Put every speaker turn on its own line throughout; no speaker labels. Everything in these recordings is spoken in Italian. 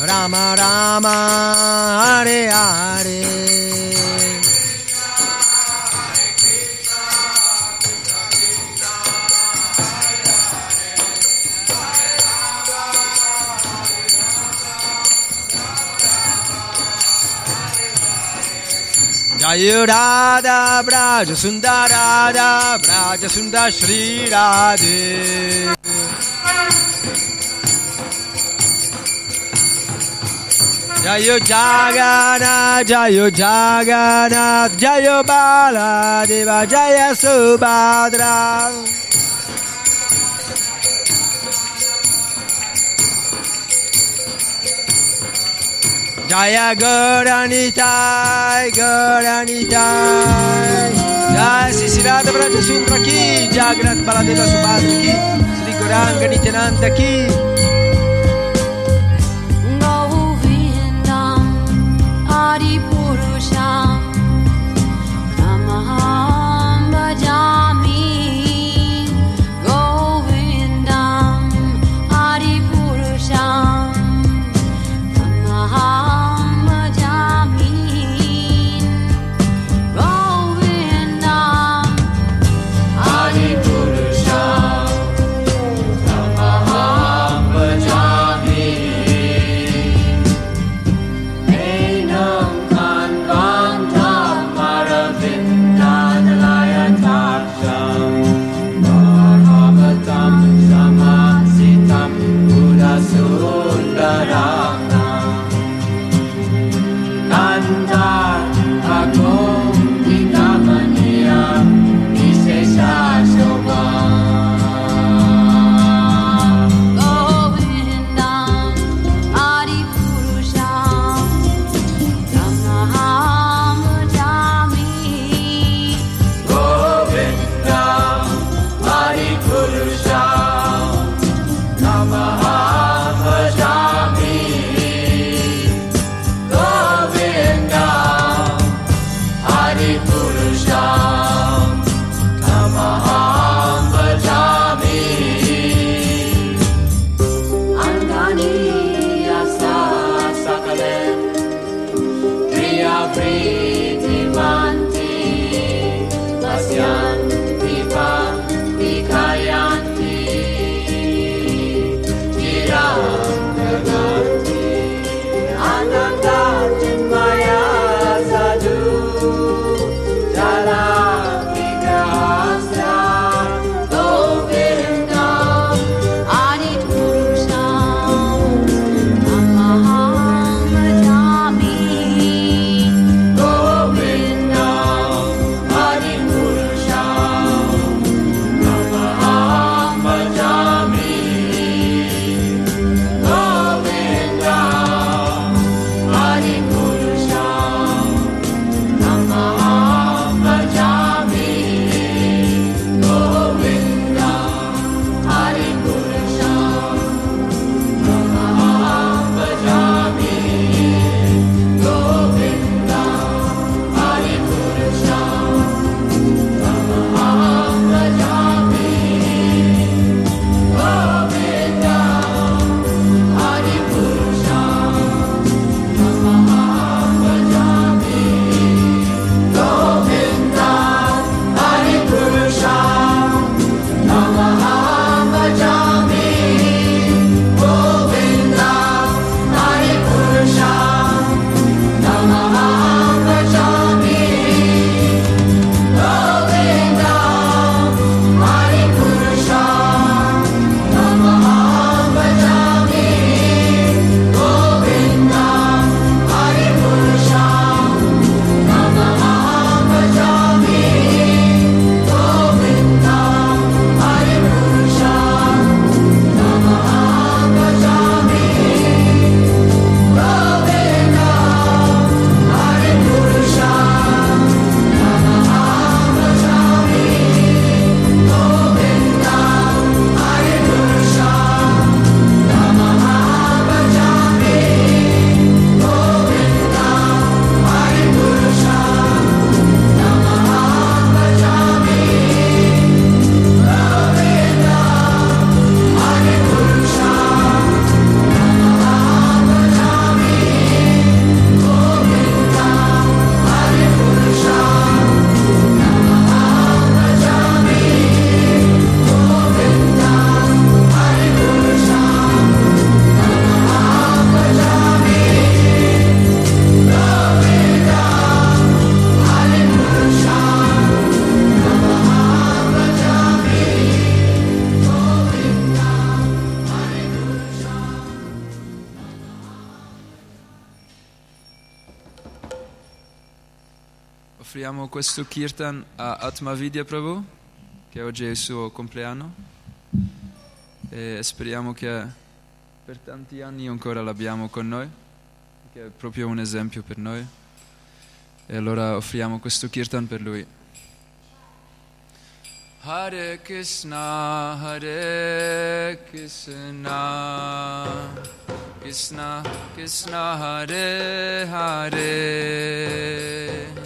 Rama Rama, Hare Hare. Jaya Radha Braja Sundar Radha Braja Sundar Shri Radhe Jayo Jagana Jayo Jagannath Jayo Baladeva Jaya Subhadra Jaya Gauranitai, Gauranitai. Jai Sisirada Braja Sundra ki, Jagannath Baladeva Subhadra ki, Sri Gauranga Nityananda ki.
Questo kirtan a Atmavidya Prabhu, che oggi è il suo compleanno, e speriamo che per tanti anni ancora l'abbiamo con noi, che è proprio un esempio per noi. E allora offriamo questo kirtan per lui. Hare Krishna, Hare Krishna, Krishna Krishna, Hare Hare,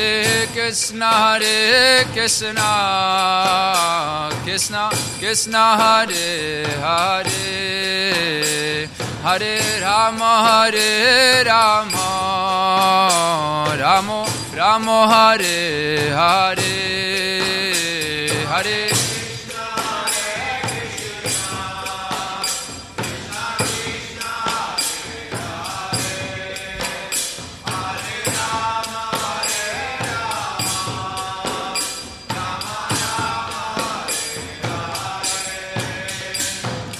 Hare Krishna, Hare Krishna, Krishna Krishna, Hare Hare, Hare Rama, Hare Rama, Ramo Ramo, Hare Hare, Hare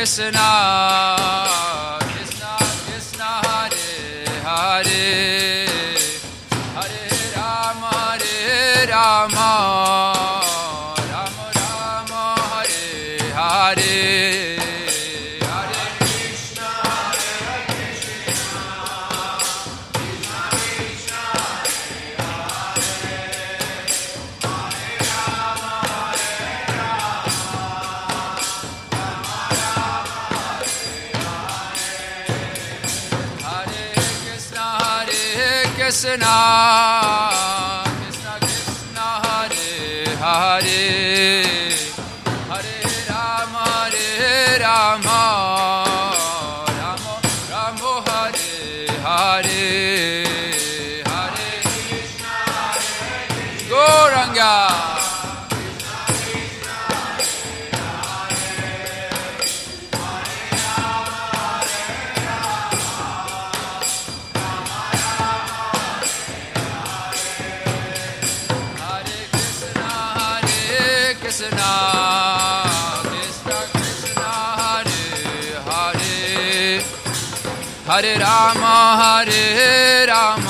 Krishna Hare Krishna, Krishna Krishna, Hare Hare, Hare Rama, Hare Rama,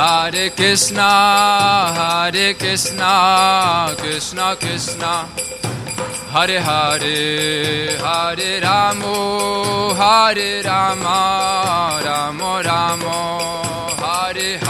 Hare Krishna, Hare Krishna, Krishna Krishna, Hare Hare, Hare Ramo, Hare Rama, Ramo Ramo, Hare Hare.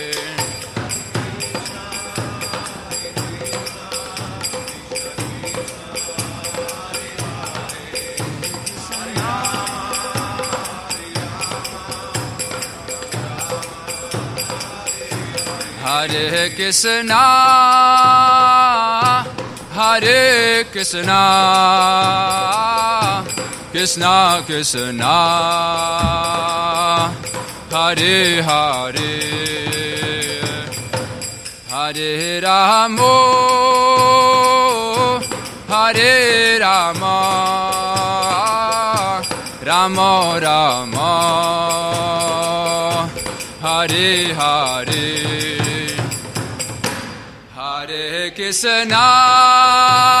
Hare Krishna, Hare Krishna, Krishna Krishna, Hare Hare, Hare Ramo, Hare Rama, Rama Rama, Hare Hare. Hare Krishna,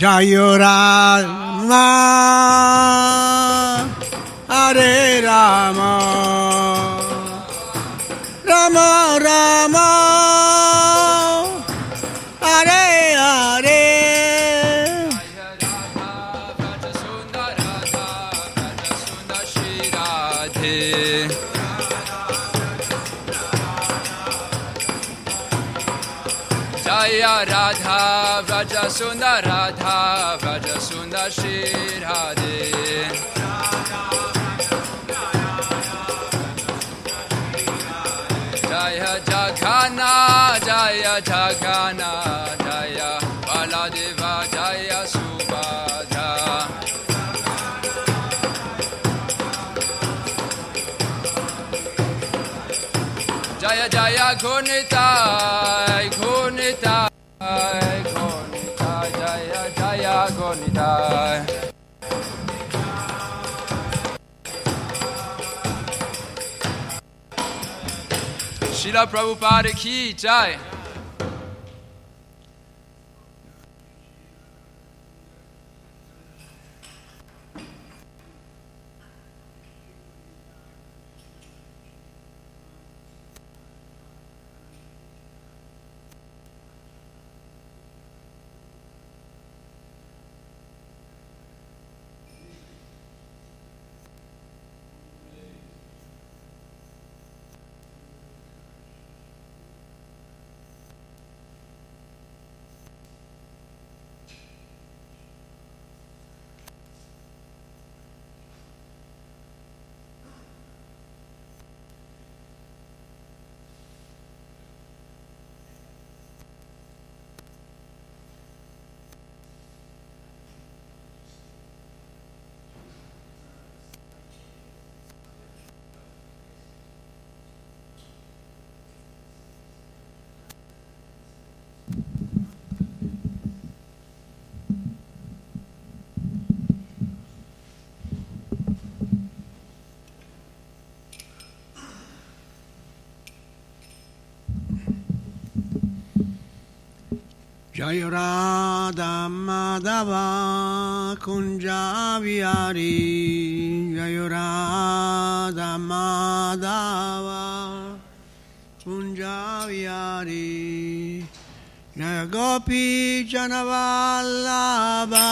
Jayo Rama, Hare Rama, Rama Rama,
Jaya Radha Vraja Sundar Radha Vraja Sundar Shri Radhe. Jaya Jaghana Jaya Jaghana Jaya Baladeva Jaya Subhadra. Jaya Jaya Gunitai Shila Prabhupada ki jai.
Jai Radha Madhava Kunjavihari Jai Radha Madhava Kunjavihari Jai Gopi Janavallabha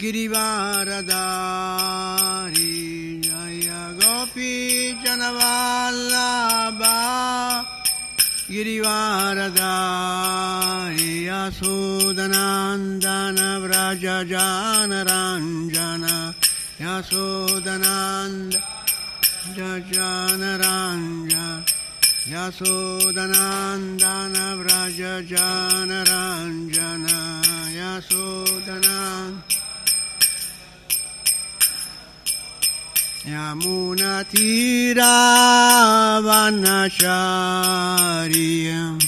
Girivaradari Jai Gopi Janavallabha गिरिवारदारि यशोदनान्दन व्रजजानराञ्जन यशोदनान्द जानराञ्ज यशोदनान्दन व्रजजानराञ्जन यशोदनान् यमुनतीरावनचार्यम्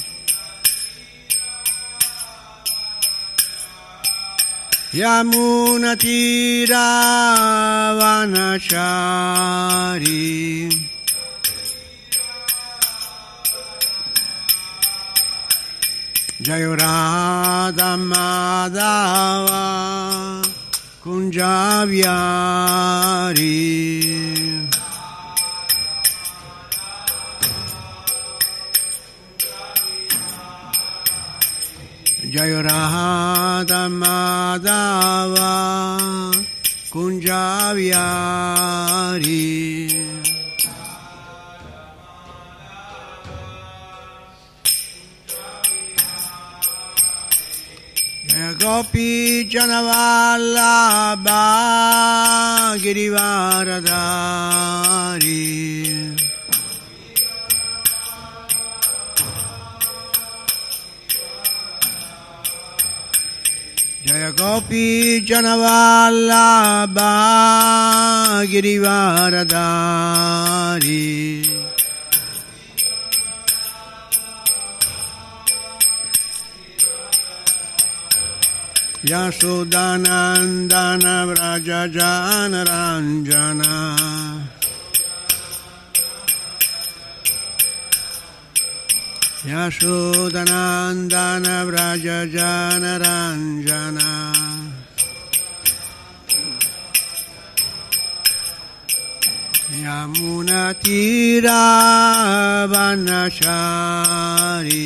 यमुनतीरावनचारी जय राधमाधवा Kunjavyari. Jai Radha Madhava Kunjavyari. गोपी जनवाल्लभा गिरिवारदारी जय गोपी जनवाल्लभा गिरिवारदारी यशोदानन्दन व्रजजानराञ्जना यशोदनन्दन व्रजजानराञ्जना यमुनतीरावनचारी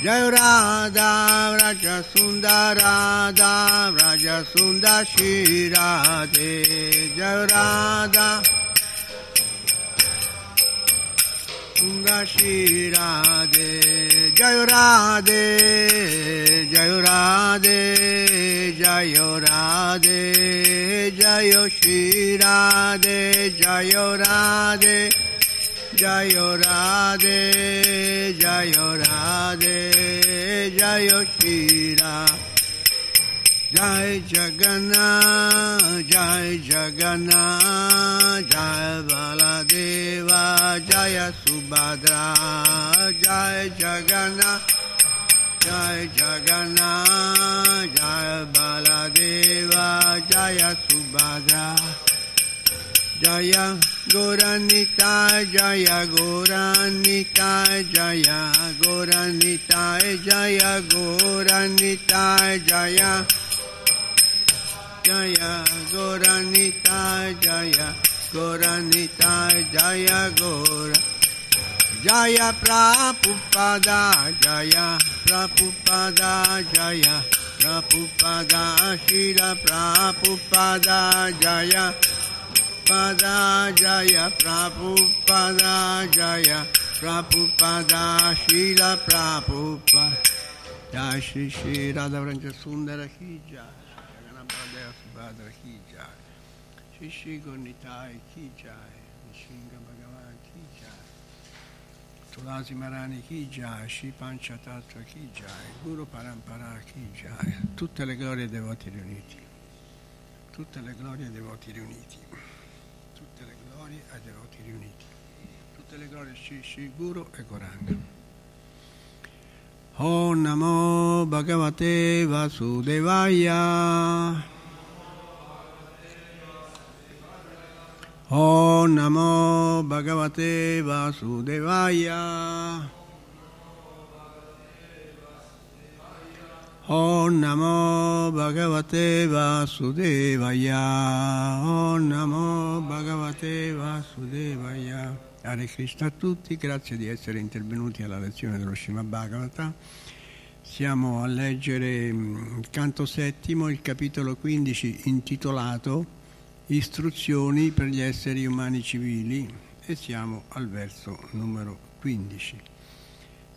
Jai Radha Vraja Sundar Radha Vraja Sundar Shri Radhe. Jai Radha Sundar Shri Radhe. Jai Radhe Jai Radhe Jai Radhe Jai Shri Radhe Jai Radhe Jayo Radhe, Jayo Radhe, Jayo Shira. Jai Jagannath, Jai Jagannath, Jai Baladeva, Jaya Subhadra, Jai Jagannath, Jai Jagannath, Jai Baladeva, Jaya Subhadra. Jaya Goranita Jaya Goranita Jaya Goranita Jaya Goranita Jaya Jaya Goranita Jaya Goranita Jaya Gora Jaya Prabhupada Jaya Prabhupada Jaya Prabhupada Shira Prabhupada Jaya Prabhupada Jaya Prabhupada Jaya Prabhupada Shila Prabhupada Jai Shri Shri Radha Vranja Sundara Ki Jai Jagannath Baladev Subhadra Ki Jai Shri Shri Gornitai Ki Jai Nishinga Bhagavan Ki Jai Tulasi Marani Ki Shri Panchatattva Ki Jai Guru Parampara Ki Jai Tutte le glorie dei voti riuniti Tutte le glorie dei voti riuniti glorie Shri Shri Guru e Goranga. Om Namo Bhagavate Vasudevaya. Om Namo Bhagavate Vasudevaya. Om Namo Bhagavate Vasudevaya. Om Namo Bhagavate Vasudevaya. Hare Krishna a tutti, grazie di essere intervenuti alla lezione dello Srimad Bhagavata. Siamo a leggere mm, il canto settimo, il capitolo 15 intitolato Istruzioni per gli esseri umani civili e siamo al verso numero 15.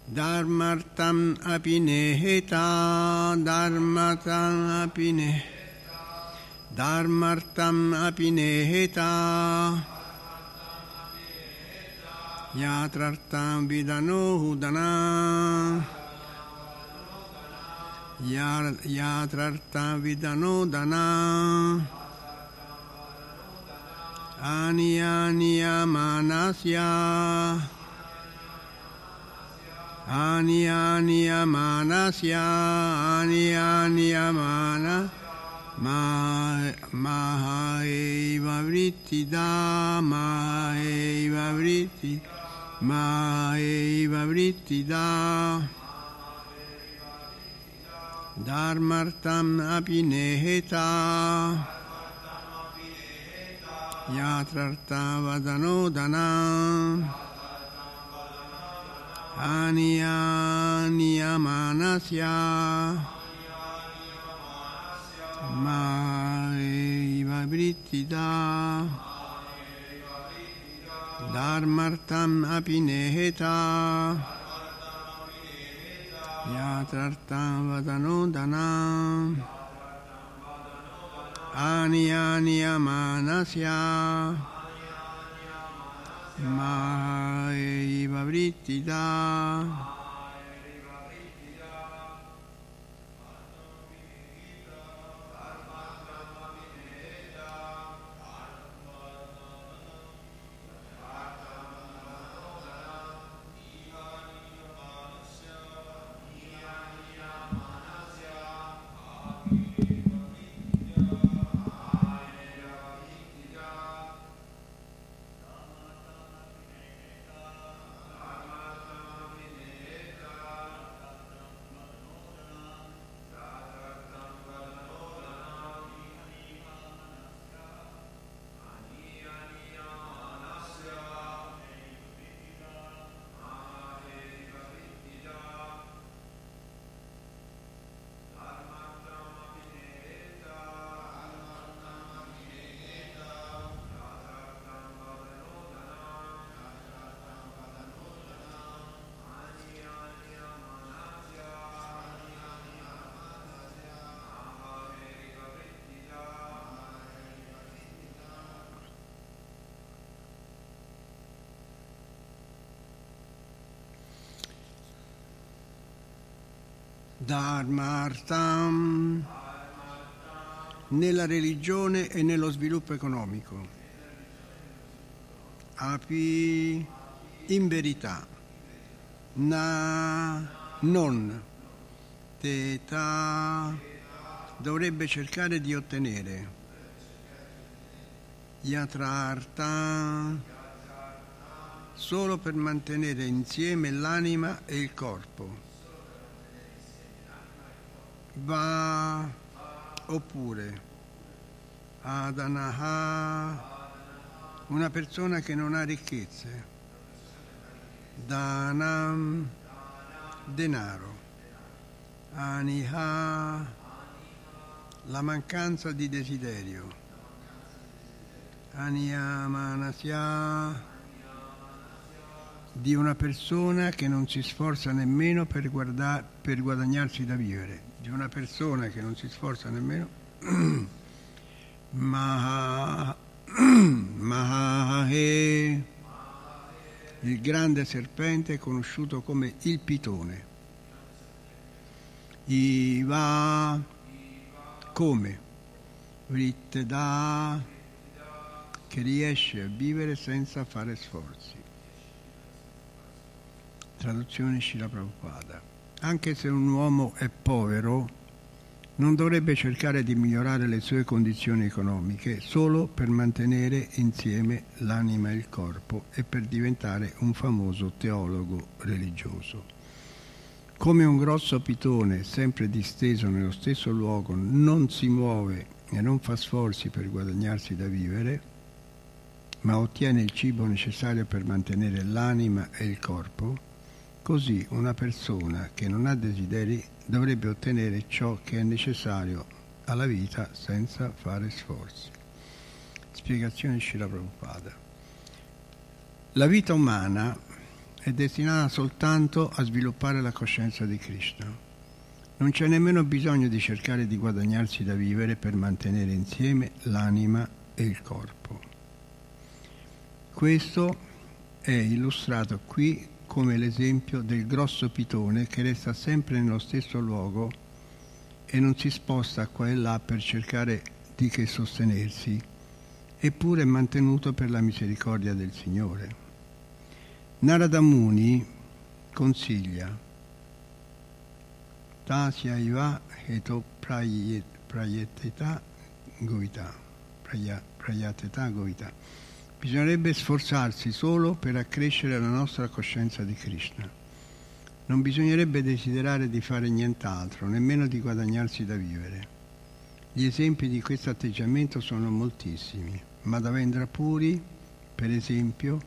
Dharmartam apineheta, dharmatam apine, dharmartam apineheta, yatrartam vidano hudana, Ya- yatrartam vidano dana, aniya manasya. Aniya manasya, aniya mana Ma- Mahaeva Vrittida. Dharmartam apineheta. Yatrarta vadanodana. Ania niyamanasya. Maeva Vrittida. Dharmartam apineheta. Yatrartam vadanodana. Anianiyamanasya. Maeva Vrittida. Dharmartam nella religione e nello sviluppo economico. Api in verità. Na non. Teta dovrebbe cercare di ottenere. Yatrarta solo per mantenere insieme l'anima e il corpo va oppure adanaha una persona che non ha ricchezze. Danam denaro. Aniha la mancanza di desiderio. Aniyamanasya di una persona che non si sforza nemmeno per, guarda- per guadagnarsi da vivere, una persona che non si sforza nemmeno, Maha, Mahahe, il grande serpente conosciuto come il pitone. Iva, come? Vritteda, che riesce a vivere senza fare sforzi. Traduzione Shila Prabhupada. Anche se un uomo è povero, non dovrebbe cercare di migliorare le sue condizioni economiche solo per mantenere insieme l'anima e il corpo e per diventare un famoso teologo religioso. Come un grosso pitone sempre disteso nello stesso luogo non si muove e non fa sforzi per guadagnarsi da vivere, ma ottiene il cibo necessario per mantenere l'anima e il corpo, Così una persona che non ha desideri dovrebbe ottenere ciò che è necessario alla vita senza fare sforzi. Spiegazione Shila Prabhupada. La vita umana è destinata soltanto a sviluppare la coscienza di Krishna. Non c'è nemmeno bisogno di cercare di guadagnarsi da vivere per mantenere insieme l'anima e il corpo. Questo è illustrato qui come l'esempio del grosso pitone che resta sempre nello stesso luogo e non si sposta qua e là per cercare di che sostenersi, eppure è mantenuto per la misericordia del Signore. Narada Muni consiglia Tasya iva heto prayeteta govita, praya- prayateta govita. Bisognerebbe sforzarsi solo per accrescere la nostra coscienza di Krishna. Non bisognerebbe desiderare di fare nient'altro, nemmeno di guadagnarsi da vivere. Gli esempi di questo atteggiamento sono moltissimi. Madhavendra Puri, per esempio,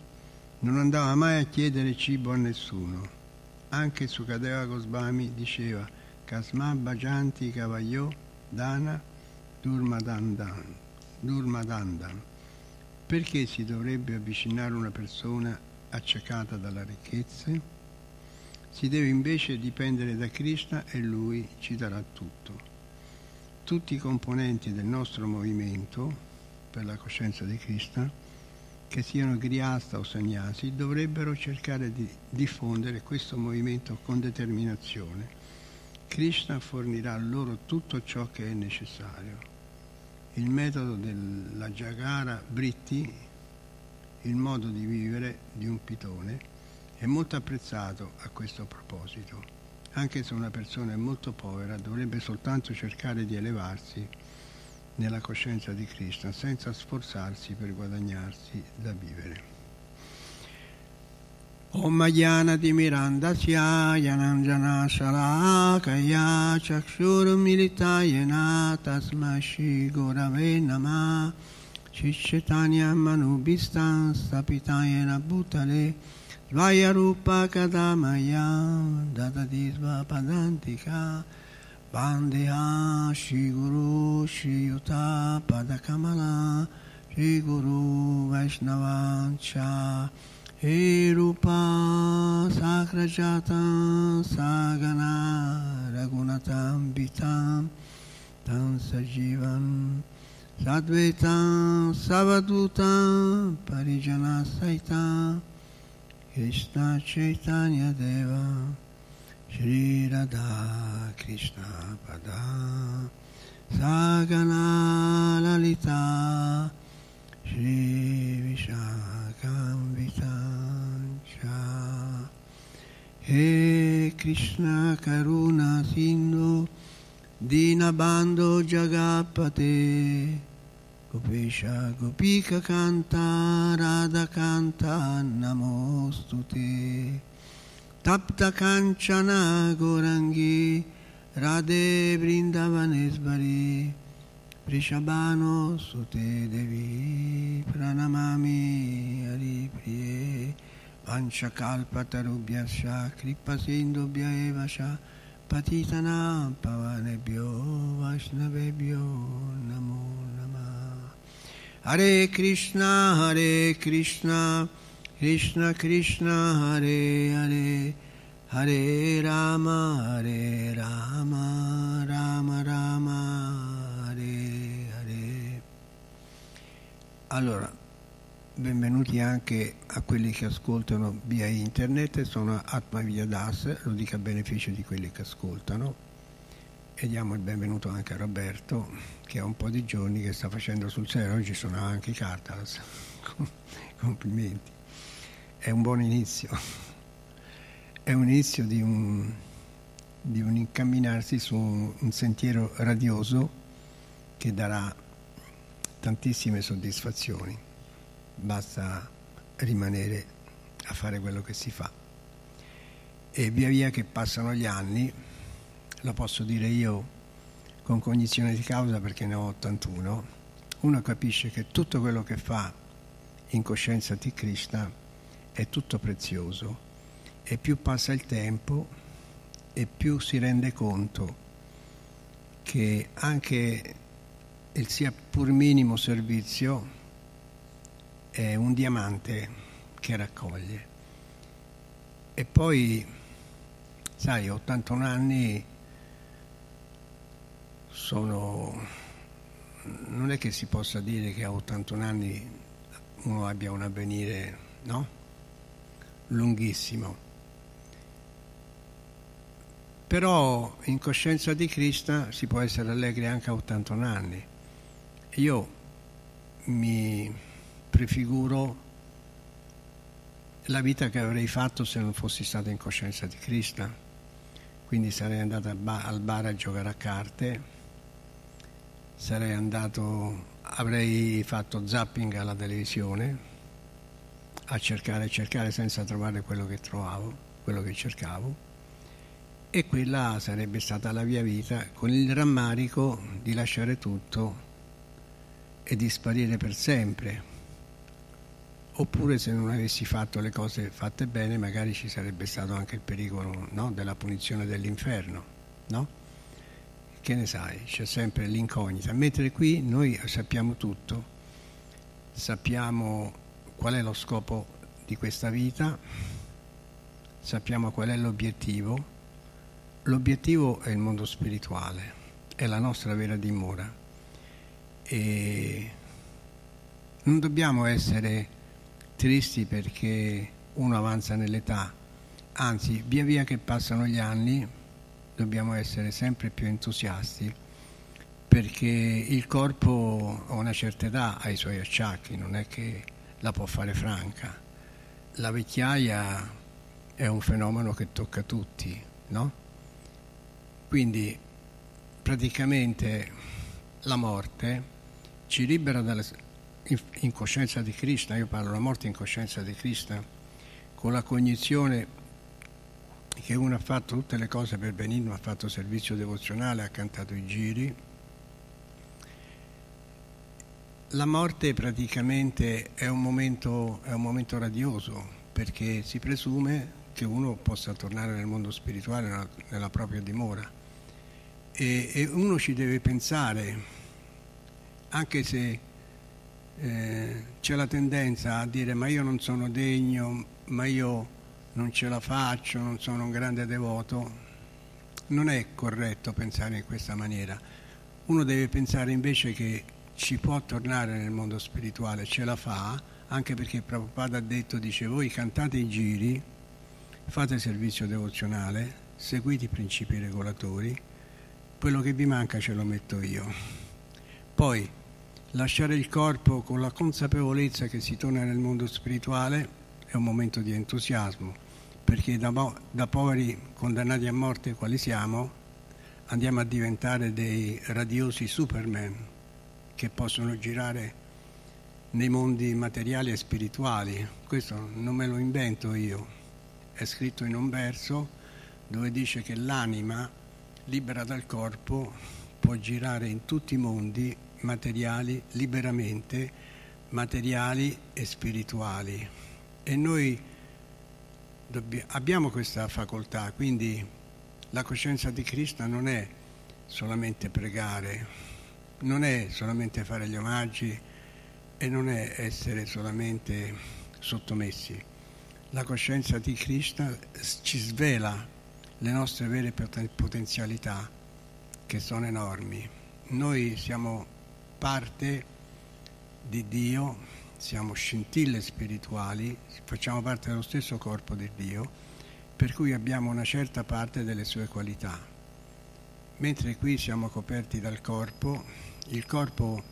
non andava mai a chiedere cibo a nessuno. Anche Sukadeva Goswami diceva Kasma Bhajanti Kavayo Dana Durmadandan. Durmadandan. Perché si dovrebbe avvicinare una persona accecata dalle ricchezze? Si deve invece dipendere da Krishna e lui ci darà tutto. Tutti i componenti del nostro movimento per la coscienza di Krishna, che siano griasta o sagnasi, dovrebbero cercare di diffondere questo movimento con determinazione. Krishna fornirà loro tutto ciò che è necessario il metodo della Jagara Britti, il modo di vivere di un pitone, è molto apprezzato a questo proposito. Anche se una persona è molto povera, dovrebbe soltanto cercare di elevarsi nella coscienza di Krishna senza sforzarsi per guadagnarsi da vivere. Om Jnana Timirandasya Yananjana Shalakaya Chakshurumilitayena Tasma Shri Gurave Nama Shichetanya Manubhistan Stapitayena Bhutale Svaya Rupa Kadamaya Dadadisva Padantika Bandeha Shri Guru Shri He Rupa Sakrajata Sagana Ragunatam Vitam Tam Sajivam Sadvetam Savadutam Parijana Saita Krishna Chaitanya Deva Shri Radha Krishna Pada Sagana Lalita Shri Vishakam Vitancha He Krishna Karuna Sindhu Dinabando Jagapate. Gopesha Gopika Kanta Radha Kanta Namostute. Tapta Kanchana Gorangi Radhe Vrindavanesvari Prishabano Sute Devi Pranamami Hari Priye. Vanchakalpatarubhyasya Kripa Sindubhya Evasha Patitana Pavanebhyo Vaishnavebhyo Namo Namah Hare Krishna Hare Krishna. Krishna Krishna Hare Hare. Hare Rama Hare Rama Rama Rama Hare Hare Allora, benvenuti anche a quelli che ascoltano via internet, sono Atma Via Das, lo dico a beneficio di quelli che ascoltano. E diamo il benvenuto anche a Roberto che ha un po' di giorni che sta facendo sul serio, oggi sono anche i Cartalas, complimenti, è un buon inizio, è un inizio di un, di un incamminarsi su un sentiero radioso che darà tantissime soddisfazioni basta rimanere a fare quello che si fa. E via via che passano gli anni, lo posso dire io con cognizione di causa perché ne ho 81, uno capisce che tutto quello che fa in coscienza di Krishna è tutto prezioso e più passa il tempo e più si rende conto che anche il sia pur minimo servizio è un diamante che raccoglie. E poi, sai, 81 anni sono... non è che si possa dire che a 81 anni uno abbia un avvenire, no? Lunghissimo. Però in coscienza di Krishna si può essere allegri anche a 81 anni. Io mi prefiguro la vita che avrei fatto se non fossi stato in coscienza di Krishna. Quindi sarei andato al bar, al bar a giocare a carte, sarei andato, avrei fatto zapping alla televisione a cercare e cercare senza trovare quello che trovavo, quello che cercavo. E quella sarebbe stata la mia vita con il rammarico di lasciare tutto e di sparire per sempre. Oppure se non avessi fatto le cose fatte bene, magari ci sarebbe stato anche il pericolo no? della punizione dell'inferno, no? Che ne sai, c'è sempre l'incognita. Mentre qui noi sappiamo tutto, sappiamo qual è lo scopo di questa vita, sappiamo qual è l'obiettivo. L'obiettivo è il mondo spirituale, è la nostra vera dimora. E non dobbiamo essere tristi perché uno avanza nell'età, anzi, via via che passano gli anni, dobbiamo essere sempre più entusiasti perché il corpo a una certa età ha i suoi acciacchi, non è che la può fare franca. La vecchiaia è un fenomeno che tocca tutti, no? Quindi praticamente la morte ci libera dalla in coscienza di Krishna, io parlo della morte in coscienza di Krishna, con la cognizione che uno ha fatto tutte le cose per benigno, ha fatto servizio devozionale, ha cantato i giri. La morte praticamente è un momento, è un momento radioso perché si presume che uno possa tornare nel mondo spirituale, nella, nella propria dimora. E, e, uno ci deve pensare, anche se eh, c'è la tendenza a dire ma io non sono degno, ma io non ce la faccio, non sono un grande devoto, non è corretto pensare in questa maniera. Uno deve pensare invece che ci può tornare nel mondo spirituale, ce la fa, anche perché Prabhupada ha detto, dice, voi cantate i giri, fate servizio devozionale, seguite i principi regolatori, quello che vi manca ce lo metto io. Poi lasciare il corpo con la consapevolezza che si torna nel mondo spirituale è un momento di entusiasmo perché da, da poveri condannati a morte quali siamo, andiamo a diventare dei radiosi superman che possono girare nei mondi materiali e spirituali. Questo non me lo invento io, è scritto in un verso dove dice che l'anima libera dal corpo può girare in tutti i mondi materiali liberamente, materiali e spirituali. E noi abbiamo questa facoltà, quindi la coscienza di Cristo non è solamente pregare, non è solamente fare gli omaggi e non è essere solamente sottomessi. La coscienza di Cristo ci svela le nostre vere potenzialità che sono enormi. Noi siamo parte di Dio siamo scintille spirituali, facciamo parte dello stesso corpo di Dio, per cui abbiamo una certa parte delle sue qualità. Mentre qui siamo coperti dal corpo, il corpo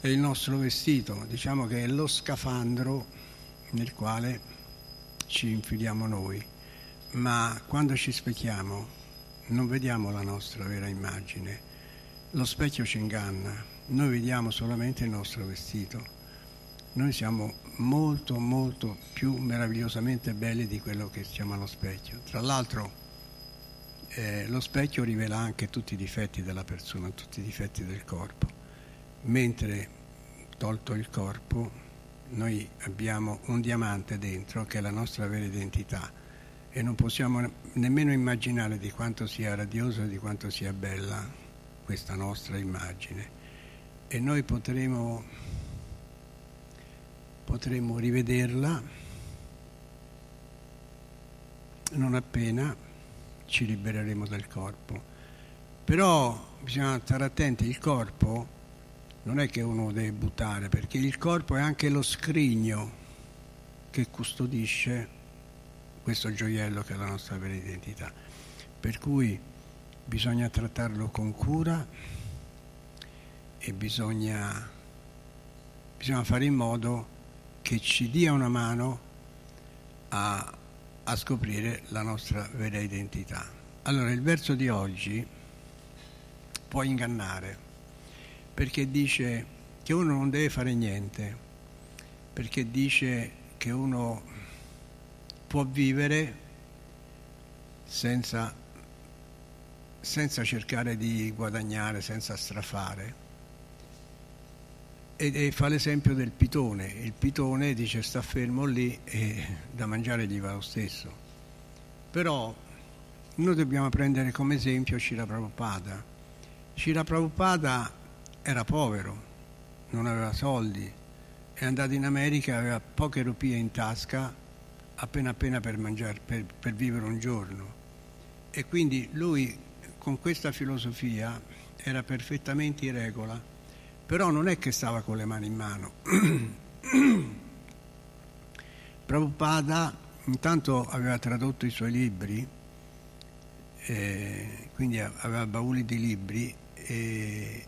è il nostro vestito, diciamo che è lo scafandro nel quale ci infiliamo noi, ma quando ci specchiamo non vediamo la nostra vera immagine, lo specchio ci inganna, noi vediamo solamente il nostro vestito. Noi siamo molto molto più meravigliosamente belli di quello che siamo allo specchio. Tra l'altro eh, lo specchio rivela anche tutti i difetti della persona, tutti i difetti del corpo, mentre tolto il corpo noi abbiamo un diamante dentro che è la nostra vera identità e non possiamo nemmeno immaginare di quanto sia radiosa e di quanto sia bella questa nostra immagine. E noi potremo potremo rivederla non appena ci libereremo dal corpo. Però bisogna stare attenti, il corpo non è che uno deve buttare, perché il corpo è anche lo scrigno che custodisce questo gioiello che è la nostra vera identità. Per cui bisogna trattarlo con cura e bisogna, bisogna fare in modo che ci dia una mano a, a scoprire la nostra vera identità. Allora, il verso di oggi può ingannare, perché dice che uno non deve fare niente, perché dice che uno può vivere senza, senza cercare di guadagnare, senza strafare. E, e fa l'esempio del pitone. Il pitone dice sta fermo lì e da mangiare gli va lo stesso. Però noi dobbiamo prendere come esempio Shira Prabhupada. Shira Prabhupada era povero, non aveva soldi, è andato in America, aveva poche rupie in tasca, appena appena per, mangiare, per, per vivere un giorno. E quindi lui con questa filosofia era perfettamente in regola, però non è che stava con le mani in mano. Prabhupada intanto aveva tradotto i suoi libri, eh, quindi aveva bauli di libri e,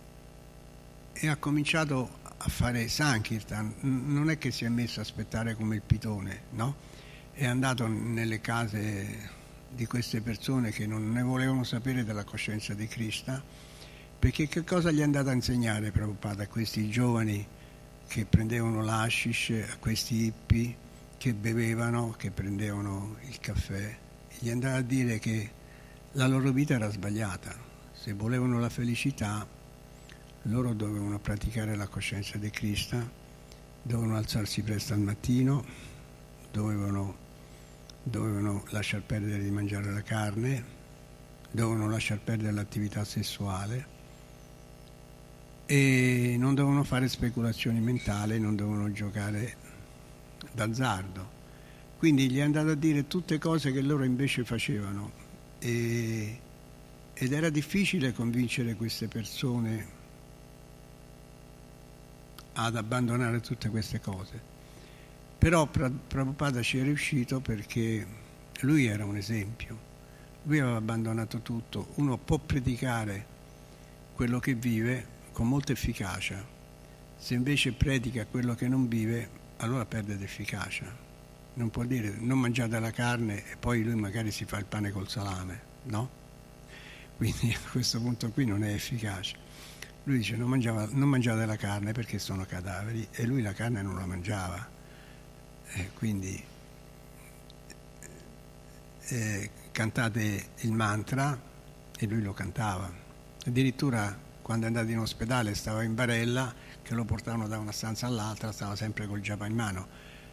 e ha cominciato a fare Sankirtan. Non è che si è messo a aspettare come il pitone, no? È andato nelle case di queste persone che non ne volevano sapere della coscienza di Krishna, perché che cosa gli è andato a insegnare Prabhupada a questi giovani che prendevano l'ashish, a questi hippie che bevevano, che prendevano il caffè, gli andava a dire che la loro vita era sbagliata. Se volevano la felicità, loro dovevano praticare la coscienza di Krishna, dovevano alzarsi presto al mattino, dovevano, dovevano lasciar perdere di mangiare la carne, dovevano lasciar perdere l'attività sessuale e non dovevano fare speculazioni mentali, non dovevano giocare d'azzardo. Quindi gli è andato a dire tutte cose che loro invece facevano e, ed era difficile convincere queste persone ad abbandonare tutte queste cose. Però Prabhupada ci è riuscito perché lui era un esempio, lui aveva abbandonato tutto, uno può predicare quello che vive con molta efficacia, se invece predica quello che non vive allora perde d'efficacia. Non può dire non mangiate la carne e poi lui magari si fa il pane col salame, no? Quindi a questo punto qui non è efficace. Lui dice non, mangiava, non mangiate la carne perché sono cadaveri e lui la carne non la mangiava. E quindi eh, cantate il mantra e lui lo cantava. Addirittura quando è andato in ospedale stava in barella che lo portavano da una stanza all'altra, stava sempre col giappa in mano.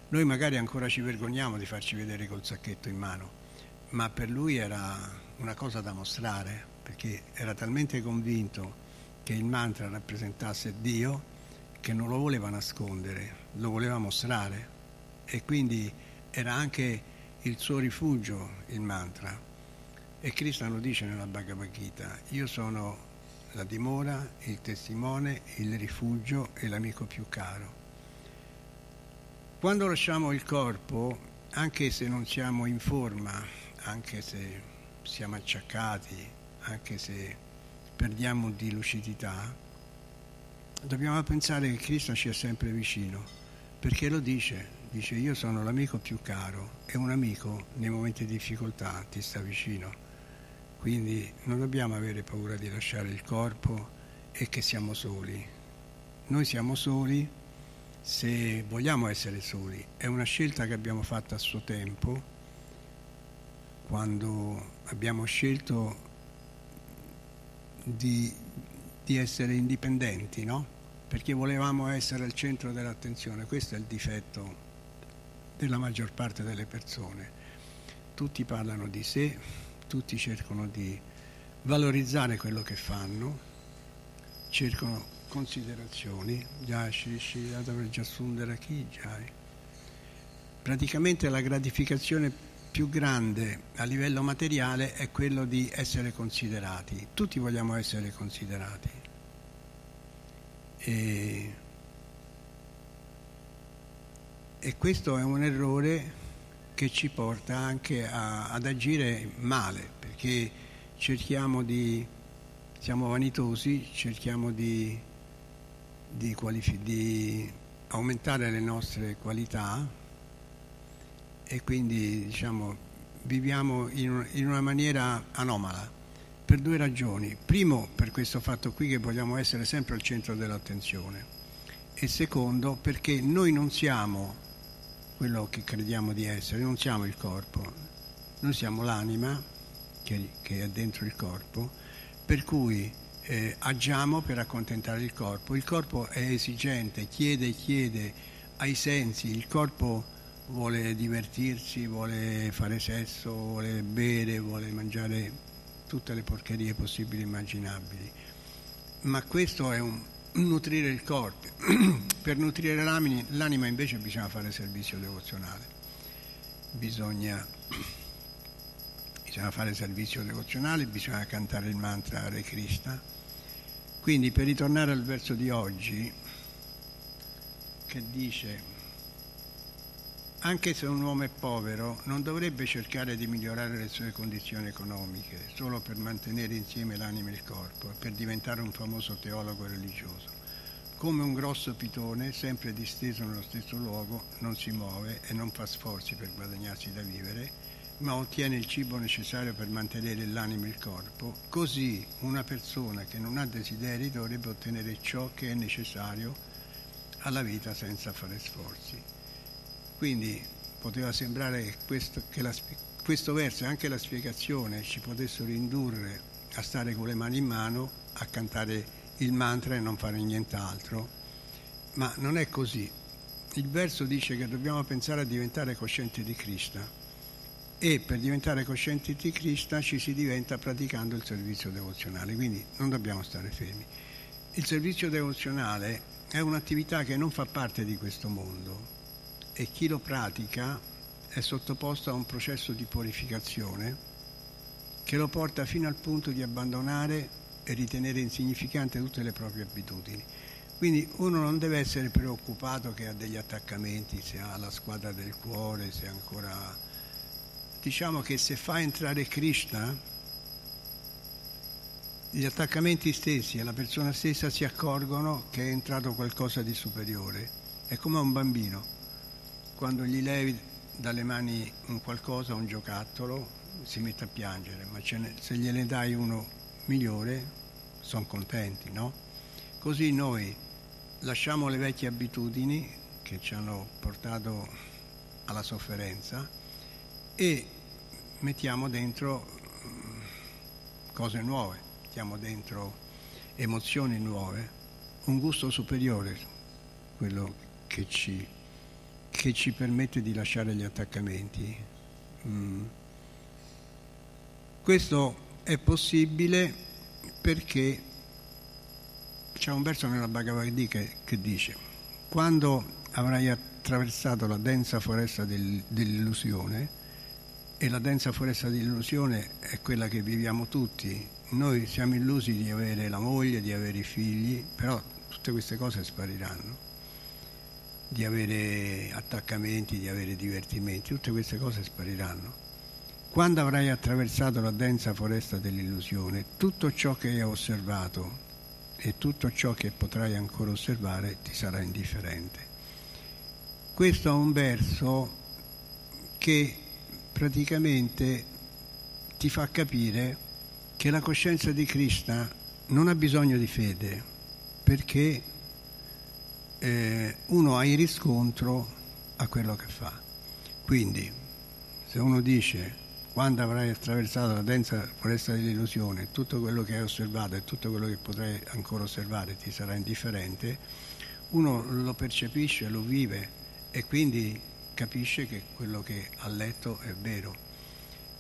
Noi magari ancora ci vergogniamo di farci vedere col sacchetto in mano, ma per lui era una cosa da mostrare, perché era talmente convinto che il mantra rappresentasse Dio che non lo voleva nascondere, lo voleva mostrare e quindi era anche il suo rifugio il mantra. E Krishna lo dice nella Bhagavad Gita, io sono la dimora, il testimone, il rifugio e l'amico più caro. Quando lasciamo il corpo, anche se non siamo in forma, anche se siamo acciaccati, anche se perdiamo di lucidità, dobbiamo pensare che Cristo ci è sempre vicino, perché lo dice, dice io sono l'amico più caro e un amico nei momenti di difficoltà ti sta vicino. Quindi non dobbiamo avere paura di lasciare il corpo e che siamo soli. Noi siamo soli se vogliamo essere soli. È una scelta che abbiamo fatto a suo tempo, quando abbiamo scelto di, di essere indipendenti, no? Perché volevamo essere al centro dell'attenzione. Questo è il difetto della maggior parte delle persone. Tutti parlano di sé, tutti cercano di valorizzare quello che fanno, cercano considerazioni, praticamente la gratificazione più grande a livello materiale è quello di essere considerati, tutti vogliamo essere considerati. E, e questo è un errore che ci porta anche a, ad agire male, perché cerchiamo di, siamo vanitosi, cerchiamo di, di, qualifi- di aumentare le nostre qualità e quindi diciamo, viviamo in, in una maniera anomala, per due ragioni. Primo, per questo fatto qui che vogliamo essere sempre al centro dell'attenzione. E secondo, perché noi non siamo quello che crediamo di essere, non siamo il corpo, noi siamo l'anima che, che è dentro il corpo, per cui eh, agiamo per accontentare il corpo. Il corpo è esigente, chiede, chiede ai sensi, il corpo vuole divertirsi, vuole fare sesso, vuole bere, vuole mangiare tutte le porcherie possibili e immaginabili. Ma questo è un nutrire il corpo. per nutrire l'anima, invece bisogna fare servizio devozionale. Bisogna, bisogna fare servizio devozionale, bisogna cantare il mantra Hare Krishna. Quindi per ritornare al verso di oggi, che dice anche se un uomo è povero, non dovrebbe cercare di migliorare le sue condizioni economiche solo per mantenere insieme l'anima e il corpo e per diventare un famoso teologo religioso. Come un grosso pitone, sempre disteso nello stesso luogo, non si muove e non fa sforzi per guadagnarsi da vivere, ma ottiene il cibo necessario per mantenere l'anima e il corpo, così una persona che non ha desideri dovrebbe ottenere ciò che è necessario alla vita senza fare sforzi. Quindi poteva sembrare questo, che la, questo verso e anche la spiegazione ci potessero indurre a stare con le mani in mano, a cantare il mantra e non fare nient'altro, ma non è così. Il verso dice che dobbiamo pensare a diventare coscienti di Krishna e per diventare coscienti di Krishna ci si diventa praticando il servizio devozionale, quindi non dobbiamo stare fermi. Il servizio devozionale è un'attività che non fa parte di questo mondo, e chi lo pratica è sottoposto a un processo di purificazione che lo porta fino al punto di abbandonare e ritenere insignificante tutte le proprie abitudini. Quindi uno non deve essere preoccupato che ha degli attaccamenti, se ha la squadra del cuore, se ancora... Diciamo che se fa entrare Krishna, gli attaccamenti stessi e la persona stessa si accorgono che è entrato qualcosa di superiore. È come un bambino quando gli levi dalle mani un qualcosa, un giocattolo, si mette a piangere, ma ne, se gliene dai uno migliore sono contenti, no? Così noi lasciamo le vecchie abitudini che ci hanno portato alla sofferenza e mettiamo dentro mm, cose nuove, mettiamo dentro emozioni nuove, un gusto superiore, quello che ci che ci permette di lasciare gli attaccamenti. Mm. Questo è possibile perché c'è un verso nella Bhagavad Gita che, che dice quando avrai attraversato la densa foresta del, dell'illusione e la densa foresta dell'illusione è quella che viviamo tutti noi siamo illusi di avere la moglie, di avere i figli però tutte queste cose spariranno di avere attaccamenti, di avere divertimenti, tutte queste cose spariranno. Quando avrai attraversato la densa foresta dell'illusione, tutto ciò che hai osservato e tutto ciò che potrai ancora osservare ti sarà indifferente. Questo è un verso che praticamente ti fa capire che la coscienza di Krishna non ha bisogno di fede, perché eh, uno ha il riscontro a quello che fa. Quindi, se uno dice quando avrai attraversato la densa foresta dell'illusione, tutto quello che hai osservato e tutto quello che potrai ancora osservare ti sarà indifferente, uno lo percepisce, lo vive e quindi capisce che quello che ha letto è vero.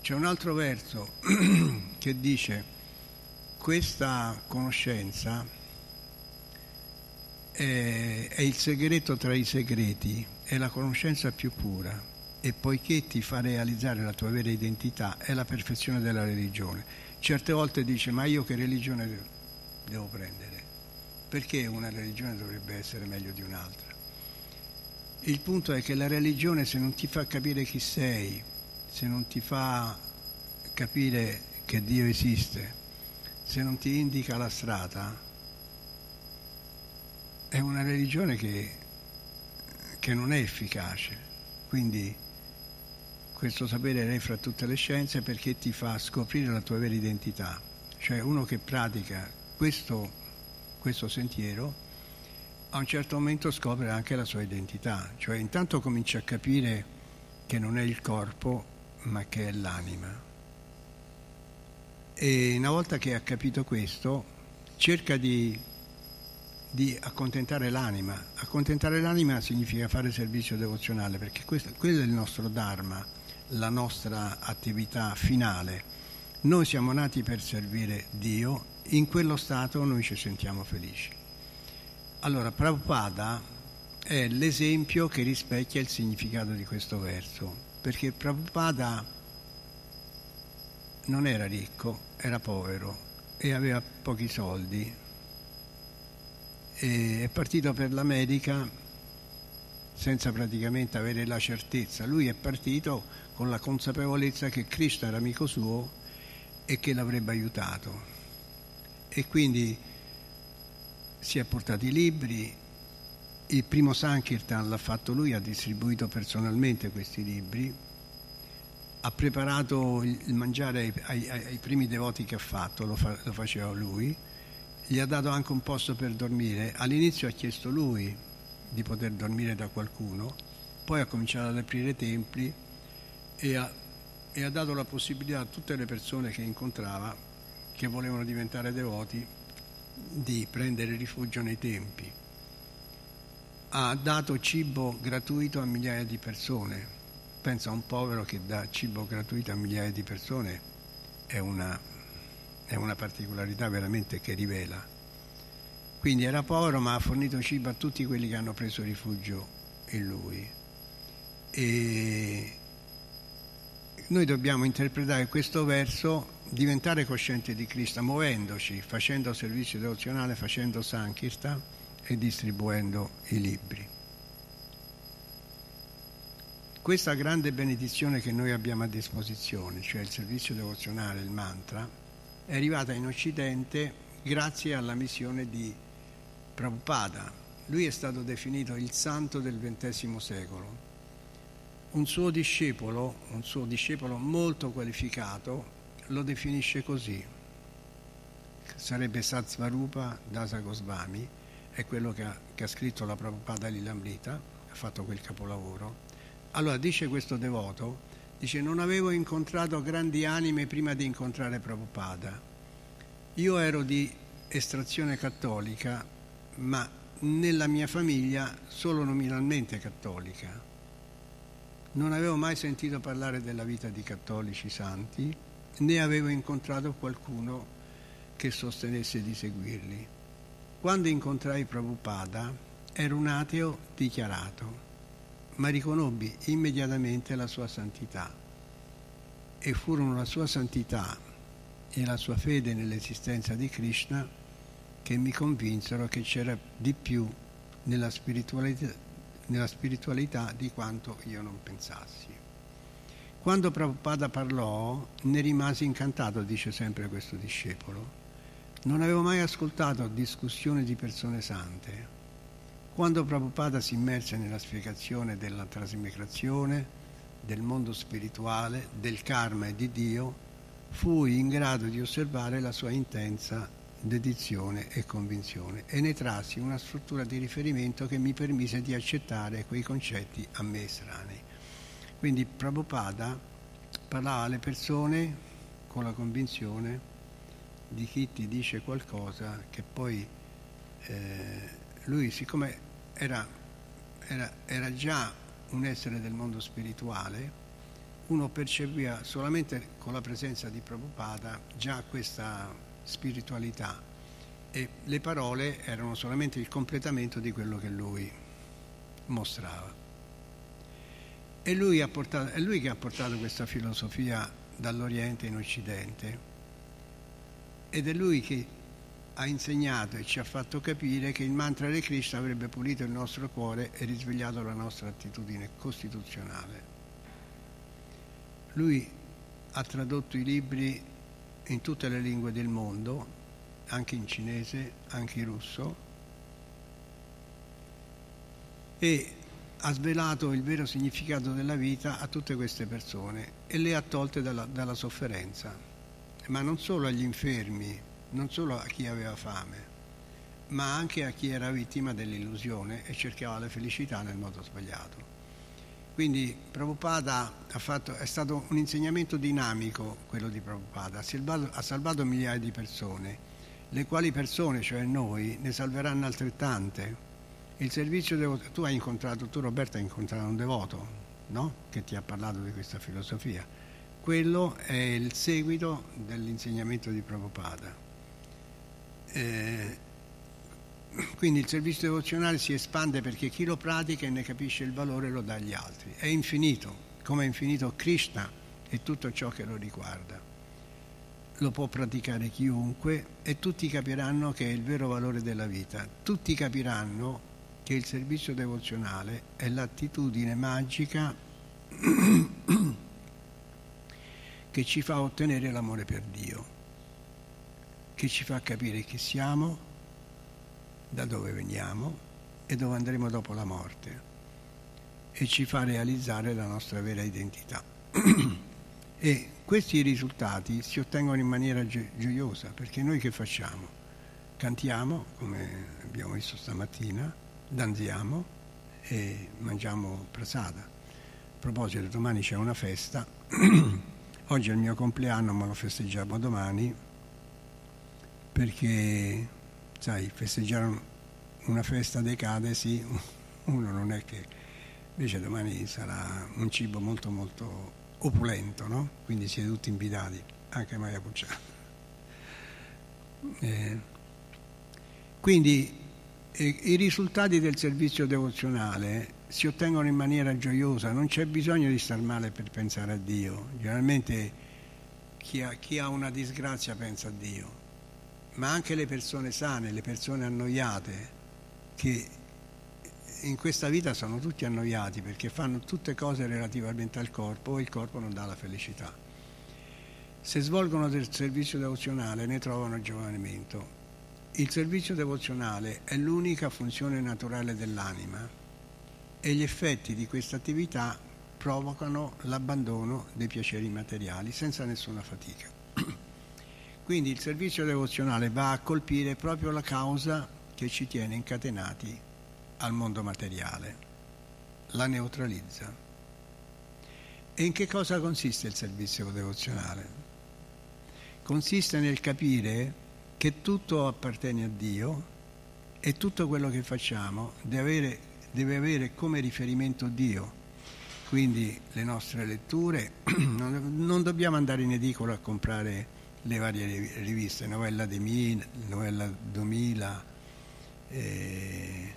C'è un altro verso che dice questa conoscenza è, è il segreto tra i segreti, è la conoscenza più pura e poiché ti fa realizzare la tua vera identità è la perfezione della religione. Certe volte dice ma io che religione devo prendere? Perché una religione dovrebbe essere meglio di un'altra? Il punto è che la religione se non ti fa capire chi sei, se non ti fa capire che Dio esiste, se non ti indica la strada, è una religione che, che non è efficace. Quindi questo sapere è fra tutte le scienze perché ti fa scoprire la tua vera identità. cioè uno che pratica questo, questo sentiero, a un certo momento scopre anche la sua identità, cioè intanto comincia a capire che non è il corpo, ma che è l'anima. E una volta che ha capito questo, cerca di, di accontentare l'anima. Accontentare l'anima significa fare servizio devozionale, perché questo, quello è il nostro Dharma, la nostra attività finale. Noi siamo nati per servire Dio, in quello stato noi ci sentiamo felici. Allora, Prabhupada è l'esempio che rispecchia il significato di questo verso, perché Prabhupada non era ricco, era povero e aveva pochi soldi. E è partito per l'America senza praticamente avere la certezza. Lui è partito con la consapevolezza che Cristo era amico suo e che l'avrebbe aiutato. E quindi si è portato i libri, il primo Sankirtan l'ha fatto lui, ha distribuito personalmente questi libri ha preparato il mangiare ai, ai, ai, primi devoti che ha fatto, lo, fa, lo, faceva lui, gli ha dato anche un posto per dormire. All'inizio ha chiesto lui di poter dormire da qualcuno, poi ha cominciato ad aprire templi e ha, e ha dato la possibilità a tutte le persone che incontrava, che volevano diventare devoti, di prendere rifugio nei tempi. Ha dato cibo gratuito a migliaia di persone pensa a un povero che dà cibo gratuito a migliaia di persone è una, è una particolarità veramente che rivela. Quindi era povero ma ha fornito cibo a tutti quelli che hanno preso rifugio in lui. E noi dobbiamo interpretare questo verso, diventare coscienti di Cristo, muovendoci, facendo servizio devozionale, facendo Sankirtan e distribuendo i libri. Questa grande benedizione che noi abbiamo a disposizione, cioè il servizio devozionale, il mantra, è arrivata in Occidente grazie alla missione di Prabhupada. Lui è stato definito il santo del XX secolo. Un suo discepolo, un suo discepolo molto qualificato, lo definisce così. Sarebbe Satsvarupa Dasa Goswami, è quello che ha, che ha scritto la Prabhupada Lilamrita, ha fatto quel capolavoro allora dice questo devoto, dice non avevo incontrato grandi anime prima di incontrare Prabhupada. Io ero di estrazione cattolica, ma nella mia famiglia solo nominalmente cattolica. Non avevo mai sentito parlare della vita di cattolici santi, né avevo incontrato qualcuno che sostenesse di seguirli. Quando incontrai Prabhupada ero un ateo dichiarato ma riconobbi immediatamente la sua santità e furono la sua santità e la sua fede nell'esistenza di Krishna che mi convinsero che c'era di più nella spiritualità, nella spiritualità di quanto io non pensassi. Quando Prabhupada parlò ne rimasi incantato, dice sempre questo discepolo. Non avevo mai ascoltato discussioni di persone sante quando Prabhupada si immerse nella spiegazione della trasmigrazione, del mondo spirituale, del karma e di Dio, fui in grado di osservare la sua intensa dedizione e convinzione e ne trassi una struttura di riferimento che mi permise di accettare quei concetti a me estranei. Quindi Prabhupada parlava alle persone con la convinzione di chi ti dice qualcosa che poi eh, lui siccome era, era, era già un essere del mondo spirituale, uno percepiva solamente con la presenza di Prabhupada già questa spiritualità e le parole erano solamente il completamento di quello che lui mostrava. E lui portato, è lui che ha portato questa filosofia dall'Oriente in Occidente ed è lui che ha insegnato e ci ha fatto capire che il mantra di Krishna avrebbe pulito il nostro cuore e risvegliato la nostra attitudine costituzionale. Lui ha tradotto i libri in tutte le lingue del mondo, anche in cinese, anche in russo, e ha svelato il vero significato della vita a tutte queste persone e le ha tolte dalla, dalla sofferenza ma non solo agli infermi, non solo a chi aveva fame, ma anche a chi era vittima dell'illusione e cercava la felicità nel modo sbagliato. Quindi Prabhupada fatto, è stato un insegnamento dinamico quello di Prabhupada, ha salvato, ha salvato migliaia di persone, le quali persone, cioè noi, ne salveranno altrettante. Il servizio devoto, tu hai incontrato, tu Roberto hai incontrato un devoto, no? Che ti ha parlato di questa filosofia. Quello è il seguito dell'insegnamento di Prabhupada. Eh, quindi il servizio devozionale si espande perché chi lo pratica e ne capisce il valore lo dà agli altri. È infinito, come è infinito Krishna e tutto ciò che lo riguarda. Lo può praticare chiunque e tutti capiranno che è il vero valore della vita. Tutti capiranno che il servizio devozionale è l'attitudine magica che ci fa ottenere l'amore per Dio, che ci fa capire chi siamo, da dove veniamo e dove andremo dopo la morte e ci fa realizzare la nostra vera identità. e questi risultati si ottengono in maniera gio- gioiosa perché noi che facciamo? Cantiamo, come abbiamo visto stamattina, danziamo e mangiamo prasada. A proposito, domani c'è una festa, oggi è il mio compleanno ma lo festeggiamo domani perché sai, festeggiare una festa decade, sì, uno non è che... Invece domani sarà un cibo molto molto opulento, no? Quindi siete tutti invitati, anche Maria Pucciano. Eh, quindi eh, i risultati del servizio devozionale si ottengono in maniera gioiosa, non c'è bisogno di star male per pensare a Dio. Generalmente chi ha, chi ha una disgrazia pensa a Dio, ma anche le persone sane, le persone annoiate, che in questa vita sono tutti annoiati perché fanno tutte cose relativamente al corpo e il corpo non dà la felicità. Se svolgono del servizio devozionale ne trovano giovanimento. Il servizio devozionale è l'unica funzione naturale dell'anima e gli effetti di questa attività provocano l'abbandono dei piaceri materiali senza nessuna fatica. Quindi il servizio devozionale va a colpire proprio la causa che ci tiene incatenati al mondo materiale, la neutralizza. E in che cosa consiste il servizio devozionale? Consiste nel capire che tutto appartiene a Dio e tutto quello che facciamo deve avere, deve avere come riferimento Dio. Quindi le nostre letture, non dobbiamo andare in edicola a comprare le varie riviste, Novella de Mil, Novella 2000, eh,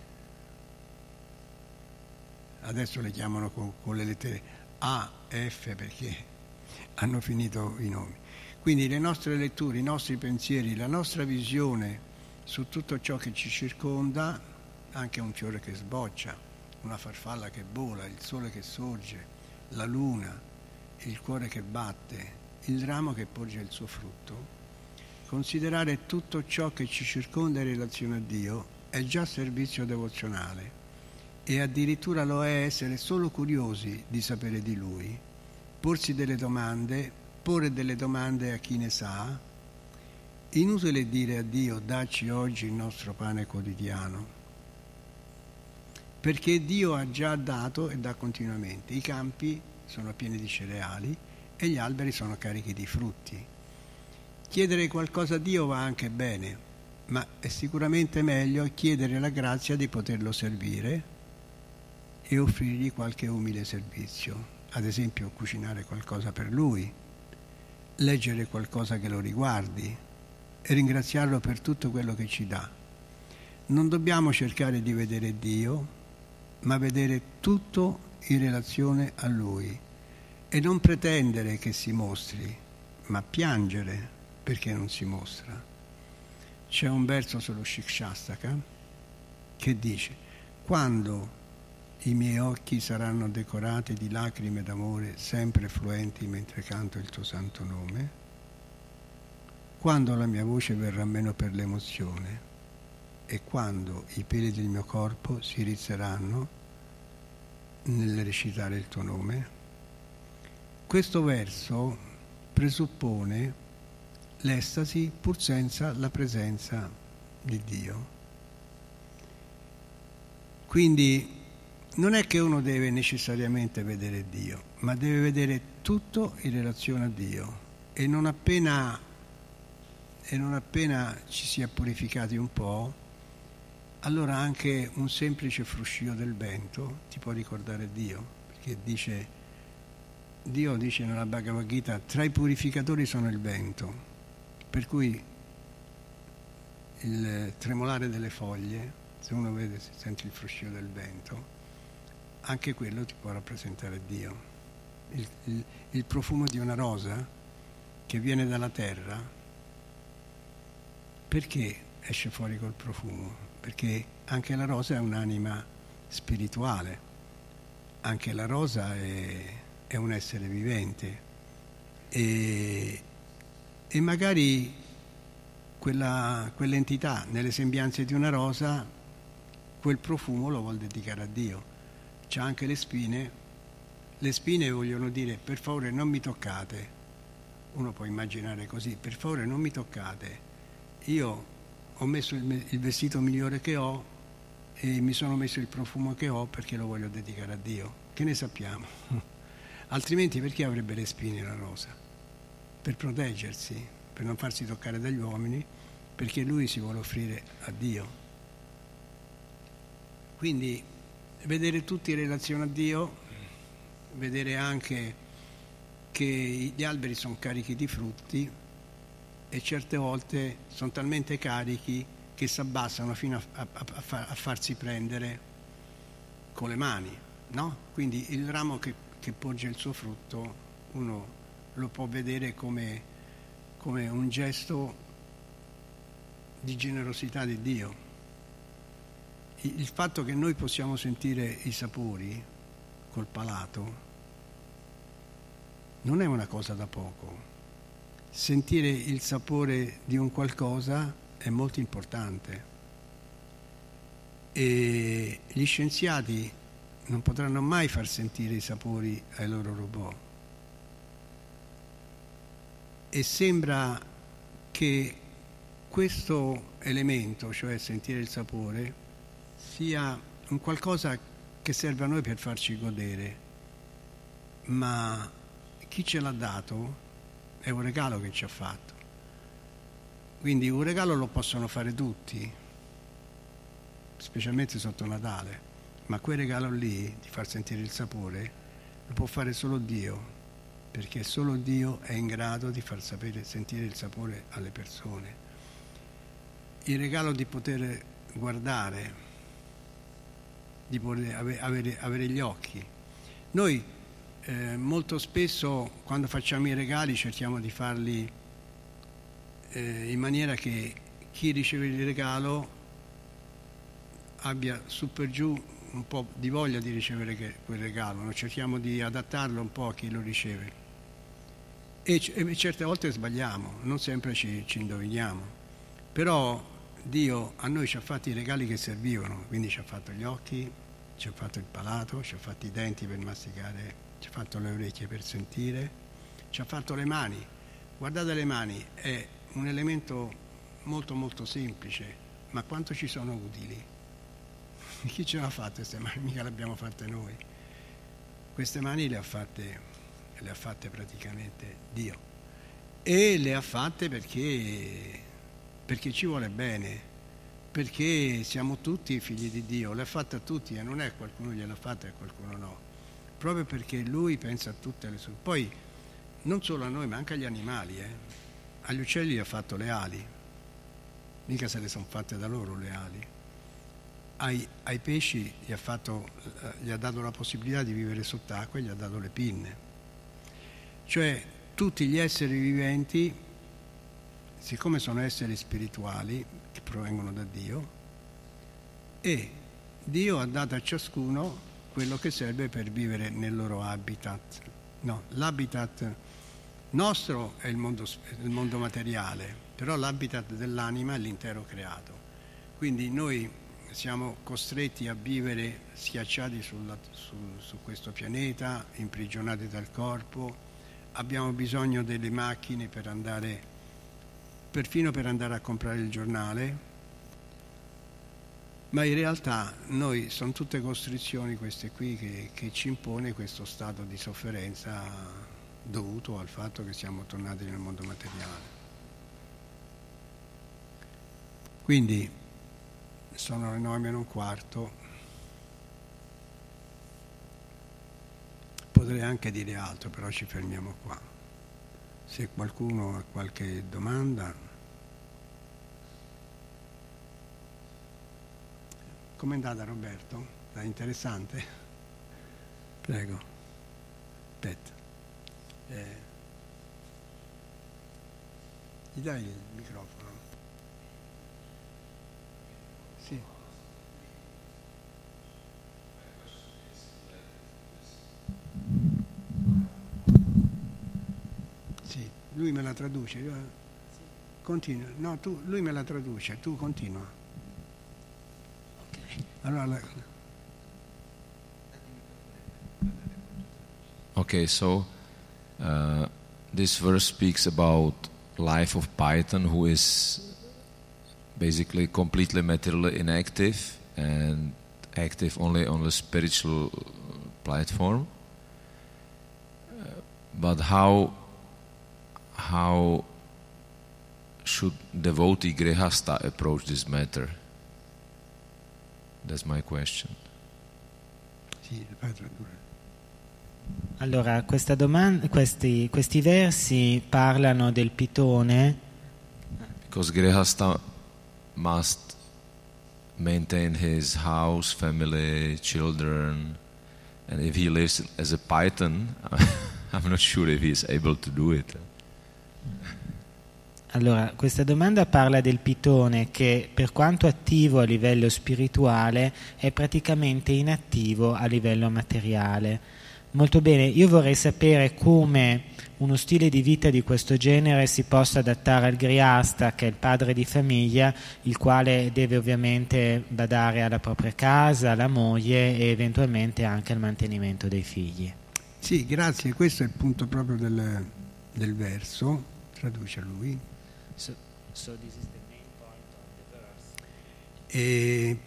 adesso le chiamano con, con, le lettere A, F perché hanno finito i nomi. Quindi le nostre letture, i nostri pensieri, la nostra visione su tutto ciò che ci circonda, anche un fiore che sboccia, una farfalla che vola, il sole che sorge, la luna, il cuore che batte, il ramo che porge il suo frutto, considerare tutto ciò che ci circonda in relazione a Dio è già servizio devozionale e addirittura lo è essere solo curiosi di sapere di Lui, porsi delle domande, porre delle domande a chi ne sa. Inutile dire a Dio dacci oggi il nostro pane quotidiano, perché Dio ha già dato e dà continuamente. I campi sono pieni di cereali e gli alberi sono carichi di frutti. Chiedere qualcosa a Dio va anche bene, ma è sicuramente meglio chiedere la grazia di poterlo servire e offrirgli qualche umile servizio, ad esempio cucinare qualcosa per lui, leggere qualcosa che lo riguardi e ringraziarlo per tutto quello che ci dà. Non dobbiamo cercare di vedere Dio, ma vedere tutto in relazione a Lui e non pretendere che si mostri, ma piangere perché non si mostra. C'è un verso sullo Shikshastaka che dice quando i miei occhi saranno decorati di lacrime d'amore sempre fluenti mentre canto il tuo santo nome, quando la mia voce verrà meno per l'emozione e quando i peli del mio corpo si rizzeranno nel recitare il tuo nome. Questo verso presuppone l'estasi pur senza la presenza di Dio. Quindi non è che uno deve necessariamente vedere Dio, ma deve vedere tutto in relazione a Dio e non appena, e non appena ci si è purificati un po', allora anche un semplice fruscio del vento ti può ricordare Dio, perché dice, Dio dice nella Bhagavad Gita, tra i purificatori sono il vento, per cui il tremolare delle foglie, se uno vede, si sente il fruscio del vento, anche quello ti può rappresentare Dio. Il, il, il profumo di una rosa che viene dalla terra, perché esce fuori col profumo? Perché anche la rosa è un'anima spirituale, anche la rosa è, è un essere vivente e, e magari quella, quell'entità nelle sembianze di una rosa, quel profumo lo vuol dedicare a Dio. C'ha anche le spine, le spine vogliono dire per favore non mi toccate, uno può immaginare così, per favore non mi toccate, io ho messo il, il vestito migliore che ho e mi sono messo il profumo che ho perché lo voglio dedicare a Dio. Che ne sappiamo? Altrimenti perché avrebbe le spine la rosa? Per proteggersi, per non farsi toccare dagli uomini, perché lui si vuole offrire a Dio. Quindi vedere tutti in relazione a Dio, vedere anche che gli alberi sono carichi di frutti, e certe volte sono talmente carichi che si abbassano fino a, a, a, a farsi prendere con le mani. No? Quindi il ramo che, che, porge il suo frutto uno lo può vedere come, come un gesto di generosità di Dio. Il fatto che noi possiamo sentire i sapori col palato non è una cosa da poco sentire il sapore di un qualcosa è molto importante e gli scienziati non potranno mai far sentire i sapori ai loro robot. E sembra che questo elemento, cioè sentire il sapore, sia un qualcosa che serve a noi per farci godere, ma chi ce l'ha dato è un regalo che ci ha fatto. Quindi un regalo lo possono fare tutti, specialmente sotto Natale, ma quel regalo lì, di far sentire il sapore, lo può fare solo Dio, perché solo Dio è in grado di far sapere, sentire il sapore alle persone. Il regalo di poter guardare, di poter avere, avere gli occhi. Noi eh, molto spesso quando facciamo i regali cerchiamo di farli eh, in maniera che chi riceve il regalo abbia su per giù un po' di voglia di ricevere quel regalo, no? cerchiamo di adattarlo un po' a chi lo riceve. E, e certe volte sbagliamo, non sempre ci, ci indoviniamo, però Dio a noi ci ha fatto i regali che servivano, quindi ci ha fatto gli occhi, ci ha fatto il palato, ci ha fatto i denti per masticare ci ha fatto le orecchie per sentire, ci ha fatto le mani. Guardate le mani, è un elemento molto molto semplice, ma quanto ci sono utili? Chi ce l'ha fatte queste mani? Mica le abbiamo fatte noi. Queste mani le ha fatte, le ha fatte praticamente Dio. E le ha fatte perché, perché ci vuole bene, perché siamo tutti figli di Dio, le ha fatte a tutti e non è qualcuno gliel'ha fatta e qualcuno no proprio perché lui pensa a tutte le sue... Poi non solo a noi, ma anche agli animali. Eh. Agli uccelli gli ha fatto le ali, mica se le sono fatte da loro le ali. Ai, ai pesci gli ha, fatto, eh, gli ha dato la possibilità di vivere sott'acqua e gli ha dato le pinne. Cioè tutti gli esseri viventi, siccome sono esseri spirituali che provengono da Dio, e Dio ha dato a ciascuno quello che serve per vivere nel loro habitat. No, l'habitat nostro è il mondo, il mondo materiale, però l'habitat dell'anima è l'intero creato. Quindi noi siamo costretti a vivere schiacciati sulla, su, su questo pianeta, imprigionati dal corpo, abbiamo bisogno delle macchine per andare perfino per andare a comprare il giornale, ma in realtà noi sono tutte costrizioni queste qui che, che ci impone questo stato di sofferenza dovuto al fatto che siamo tornati nel mondo materiale. Quindi sono le nove meno un quarto. Potrei anche dire altro, però ci fermiamo qua. Se qualcuno ha qualche domanda. Com'è andata Roberto? È interessante? Prego. Aspetta. Eh. Gli dai il microfono? Sì. Sì, lui me la traduce. io- Continua. No, tu, lui me la traduce, tu continua. Allora, la-
Okay, so uh, this verse speaks about life of Python, who is basically completely materially inactive and active only on the spiritual platform. Uh, but how how should devotee grihasta approach this matter? That's my question.
Allora, questa doman- questi, questi versi parlano del pitone
Because Grihasta must maintain his house, family, children, and if he lives as a python, I'm not sure if he's able to do it.
Allora, questa domanda parla del pitone che per quanto attivo a livello spirituale è praticamente inattivo a livello materiale. Molto bene, io vorrei sapere come uno stile di vita di questo genere si possa adattare al griasta, che è il padre di famiglia, il quale deve ovviamente badare alla propria casa, alla moglie e eventualmente anche al mantenimento dei figli.
Sì, grazie, questo è il punto proprio del, del verso. Traduce lui. E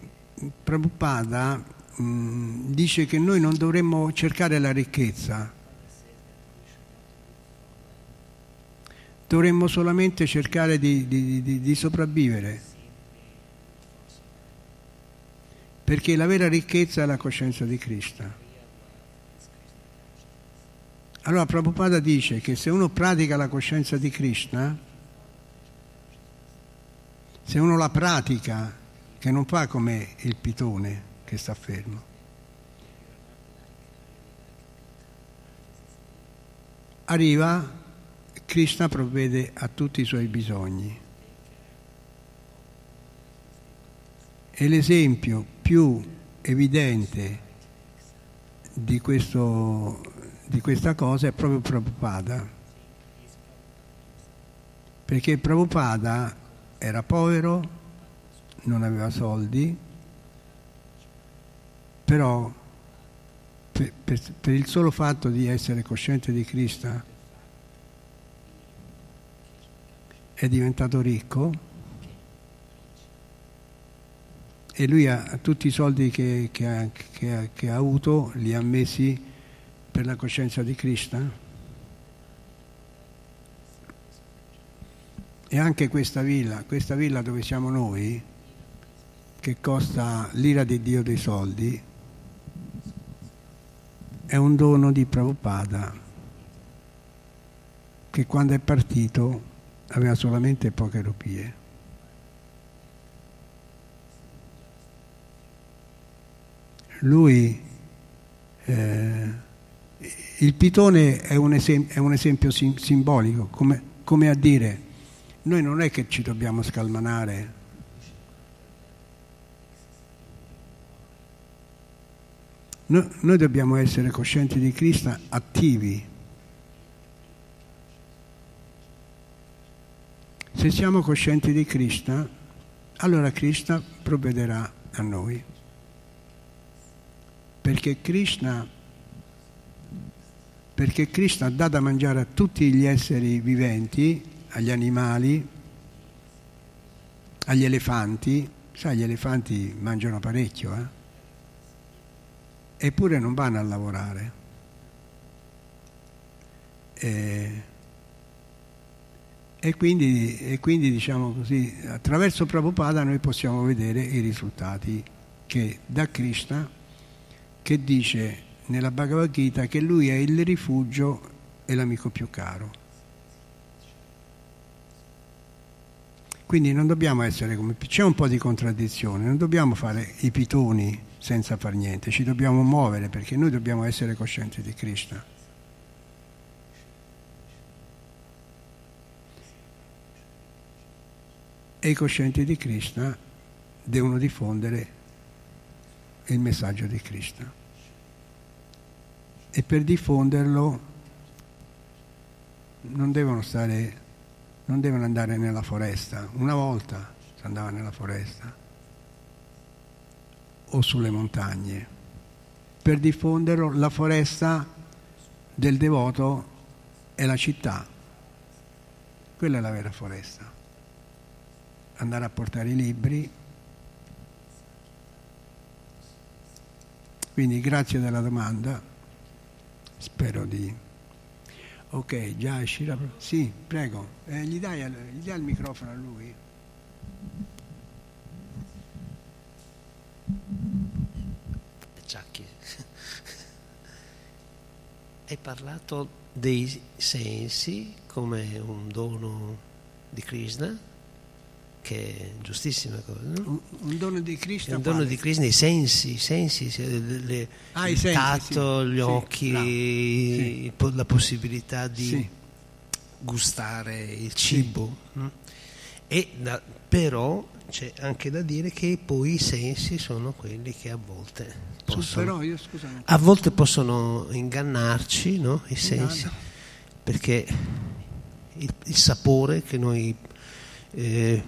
Prabhupada mh, dice che noi non dovremmo cercare la ricchezza, dovremmo solamente cercare di, di- di- di sopravvivere. Perché la vera ricchezza è la coscienza di Krishna. Allora Prabhupada dice che se uno pratica la coscienza di Krishna, se uno la pratica, che non fa come il pitone che sta fermo, arriva, Krishna provvede a tutti i suoi bisogni. E l'esempio più evidente di, questo, di questa cosa è proprio Prabhupada. Perché Prabhupada era povero, non aveva soldi, però per, per- per il solo fatto di essere cosciente di Krishna è diventato ricco e lui ha tutti i soldi che, che ha, che che ha avuto li ha messi per la coscienza di Krishna e anche questa villa, questa villa dove siamo noi, che costa l'ira di Dio dei soldi, è un dono di Prabhupada che quando è partito aveva solamente poche rupie. Lui, eh, il pitone è un, esem- è un esempio sim- simbolico, come, come a dire, noi non è che ci dobbiamo scalmanare, No- noi dobbiamo essere coscienti di Cristo attivi. Se siamo coscienti di Krishna, allora Krishna provvederà a noi. Perché Krishna, perché Krishna dà da mangiare a tutti gli esseri viventi, agli animali, agli elefanti, sai, gli elefanti mangiano parecchio, eh? eppure non vanno a lavorare. E, e quindi, e quindi, diciamo così, attraverso Prabhupada noi possiamo vedere i risultati che da Krishna, che dice nella Bhagavad Gita che lui è il rifugio e l'amico più caro. Quindi non dobbiamo essere come... C'è un po' di contraddizione, non dobbiamo fare i pitoni senza far niente, ci dobbiamo muovere perché noi dobbiamo essere coscienti di Krishna. E i coscienti di Krishna devono diffondere il messaggio di Krishna. E per diffonderlo non devono stare non devono andare nella foresta. Una volta si andava nella foresta o sulle montagne. Per diffonderlo la foresta del devoto è la città. Quella è la vera foresta. Andare a portare i libri. Quindi grazie della domanda. Spero di Ok, già uscirà. Sì, prego. Eh, gli, dai, gli dai il microfono a lui?
Giacchi. Hai parlato dei sensi come un dono di Krishna, che è giustissima cosa, no?
Un, dono di Krishna.
Un dono di Krishna, i sensi, i sensi, se- le-
Ah,
il
sensi,
tatto,
sì.
gli
Sì,
occhi,
bravo. Sì.
la possibilità di gustare il cibo. mm? E da- però c'è anche da dire che poi i sensi sono quelli che a volte possono,
però io scusa, non-
a volte possono ingannarci, no? i sensi, perché il, il sapore che noi eh,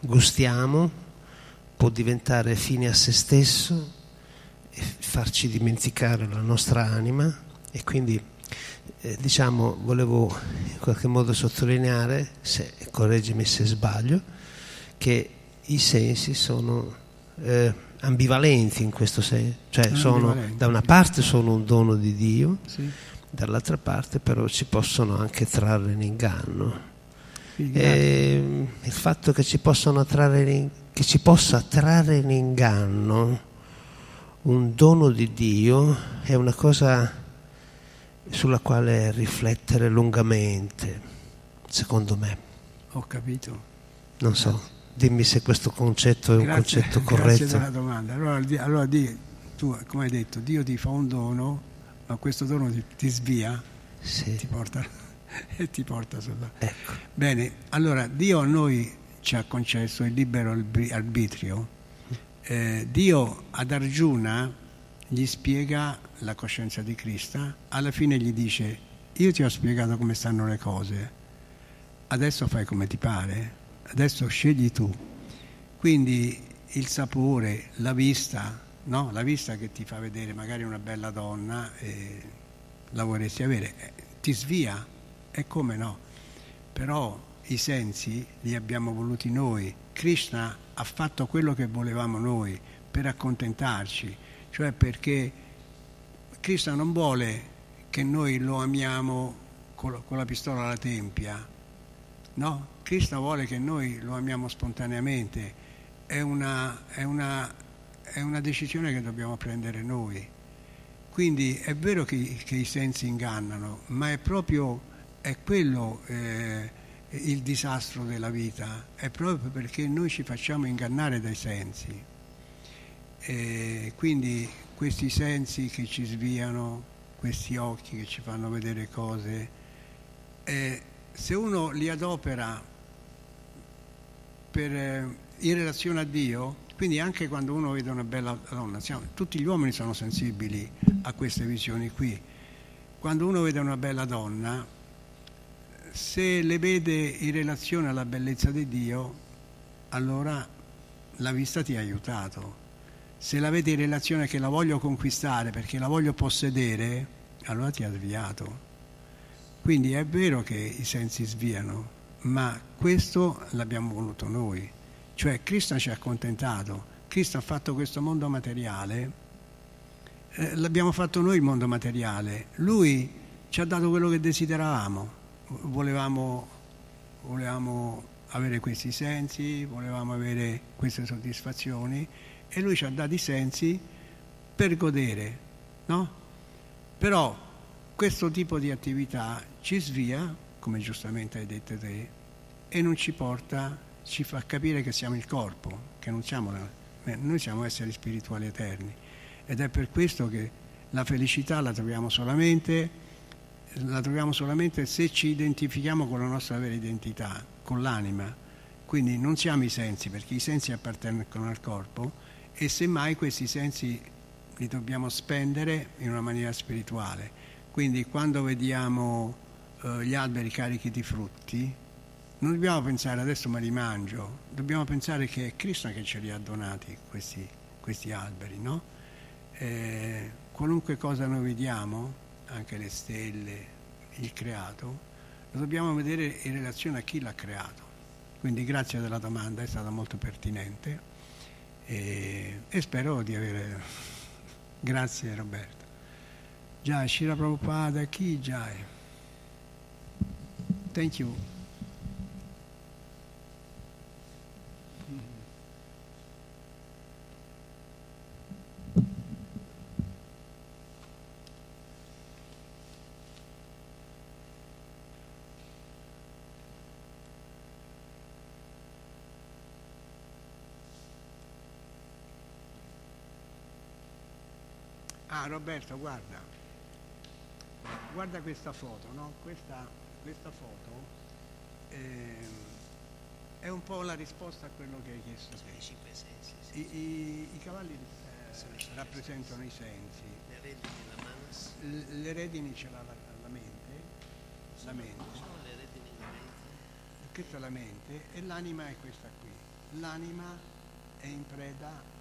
gustiamo può diventare fine a se stesso e farci dimenticare la nostra anima e quindi eh, diciamo volevo in qualche modo sottolineare, se, correggimi se sbaglio, che i sensi sono eh, ambivalenti in questo senso, cioè sono,
Ambivalenti.
da una parte sono un dono di Dio,
sì.
dall'altra parte però ci possono anche trarre in inganno.
Sì, grazie.
E il fatto che ci, possano trarre che ci possa trarre in inganno un dono di Dio è una cosa sulla quale riflettere lungamente, secondo me.
Ho capito.
Non so, dimmi se questo concetto è un
Grazie,
concetto
grazie
corretto.
della domanda. Allora, di- allora di- tu, come hai detto, Dio ti fa un dono, ma questo dono ti, ti svia,
Sì,
ti porta, e ti porta sulla...
ecco.
Bene, allora Dio a noi ci ha concesso il libero arbitrio. Eh, Dio ad Arjuna gli spiega la coscienza di Krishna, alla fine gli dice io ti ho spiegato come stanno le cose, adesso fai come ti pare, adesso scegli tu. Quindi il sapore, la vista, no? la vista che ti fa vedere magari una bella donna e la vorresti avere, eh, ti svia, e come no? Però i sensi li abbiamo voluti noi. Krishna ha fatto quello che volevamo noi per accontentarci, cioè perché Krishna non vuole che noi lo amiamo con la, pistola alla tempia, no? Krishna vuole che noi lo amiamo spontaneamente, è una, è una, è una decisione che dobbiamo prendere noi. Quindi è vero che, che i sensi ingannano, ma è proprio è quello eh, il disastro della vita, è proprio perché noi ci facciamo ingannare dai sensi. E quindi questi sensi che ci sviano, questi occhi che ci fanno vedere cose, eh, se uno li adopera per, eh, in relazione a Dio, quindi anche quando uno vede una bella donna, siamo- tutti gli uomini sono sensibili a queste visioni qui. Quando uno vede una bella donna, se le vede in relazione alla bellezza di Dio, allora la vista ti ha aiutato. Se la vedi in relazione che la voglio conquistare perché la voglio possedere, allora ti ha sviato. Quindi è vero che i sensi sviano, ma questo l'abbiamo voluto noi. Cioè Cristo ci ha accontentato, Cristo ha fatto questo mondo materiale, eh, l'abbiamo fatto noi il mondo materiale, Lui ci ha dato quello che desideravamo, volevamo, volevamo avere questi sensi, volevamo avere queste soddisfazioni e Lui ci ha dato i sensi per godere, no? Però questo tipo di attività ci svia, come giustamente hai detto te, e non ci porta, ci fa capire che siamo il corpo, che non siamo eh, noi siamo esseri spirituali eterni. Ed è per questo che la felicità la troviamo solamente, la troviamo solamente se ci identifichiamo con la nostra vera identità, con l'anima. Quindi non siamo i sensi, perché i sensi appartengono al corpo e semmai questi sensi li dobbiamo spendere in una maniera spirituale. Quindi quando vediamo eh, gli alberi carichi di frutti, non dobbiamo pensare adesso me li mangio, dobbiamo pensare che è Cristo che ce li ha donati questi, questi alberi, no? Eh, qualunque cosa noi vediamo, anche le stelle, il creato, lo dobbiamo vedere in relazione a chi l'ha creato. Quindi grazie della domanda, è stata molto pertinente e, e spero di avere... Grazie Roberto. Già, Shira Prabhupada, chi già è? Thank you. Ah Roberto, guarda, guarda questa foto, no? Questa, questa foto ehm, è un po' la risposta a quello che hai chiesto te.
I cinque sensi,
I, i- i cavalli eh, rappresentano i sensi,
le redini della manas,
L- le redini ce l'ha la, la mente, la mente,
sono le redini della mente.
questa è la mente e l'anima è questa qui. L'anima è in preda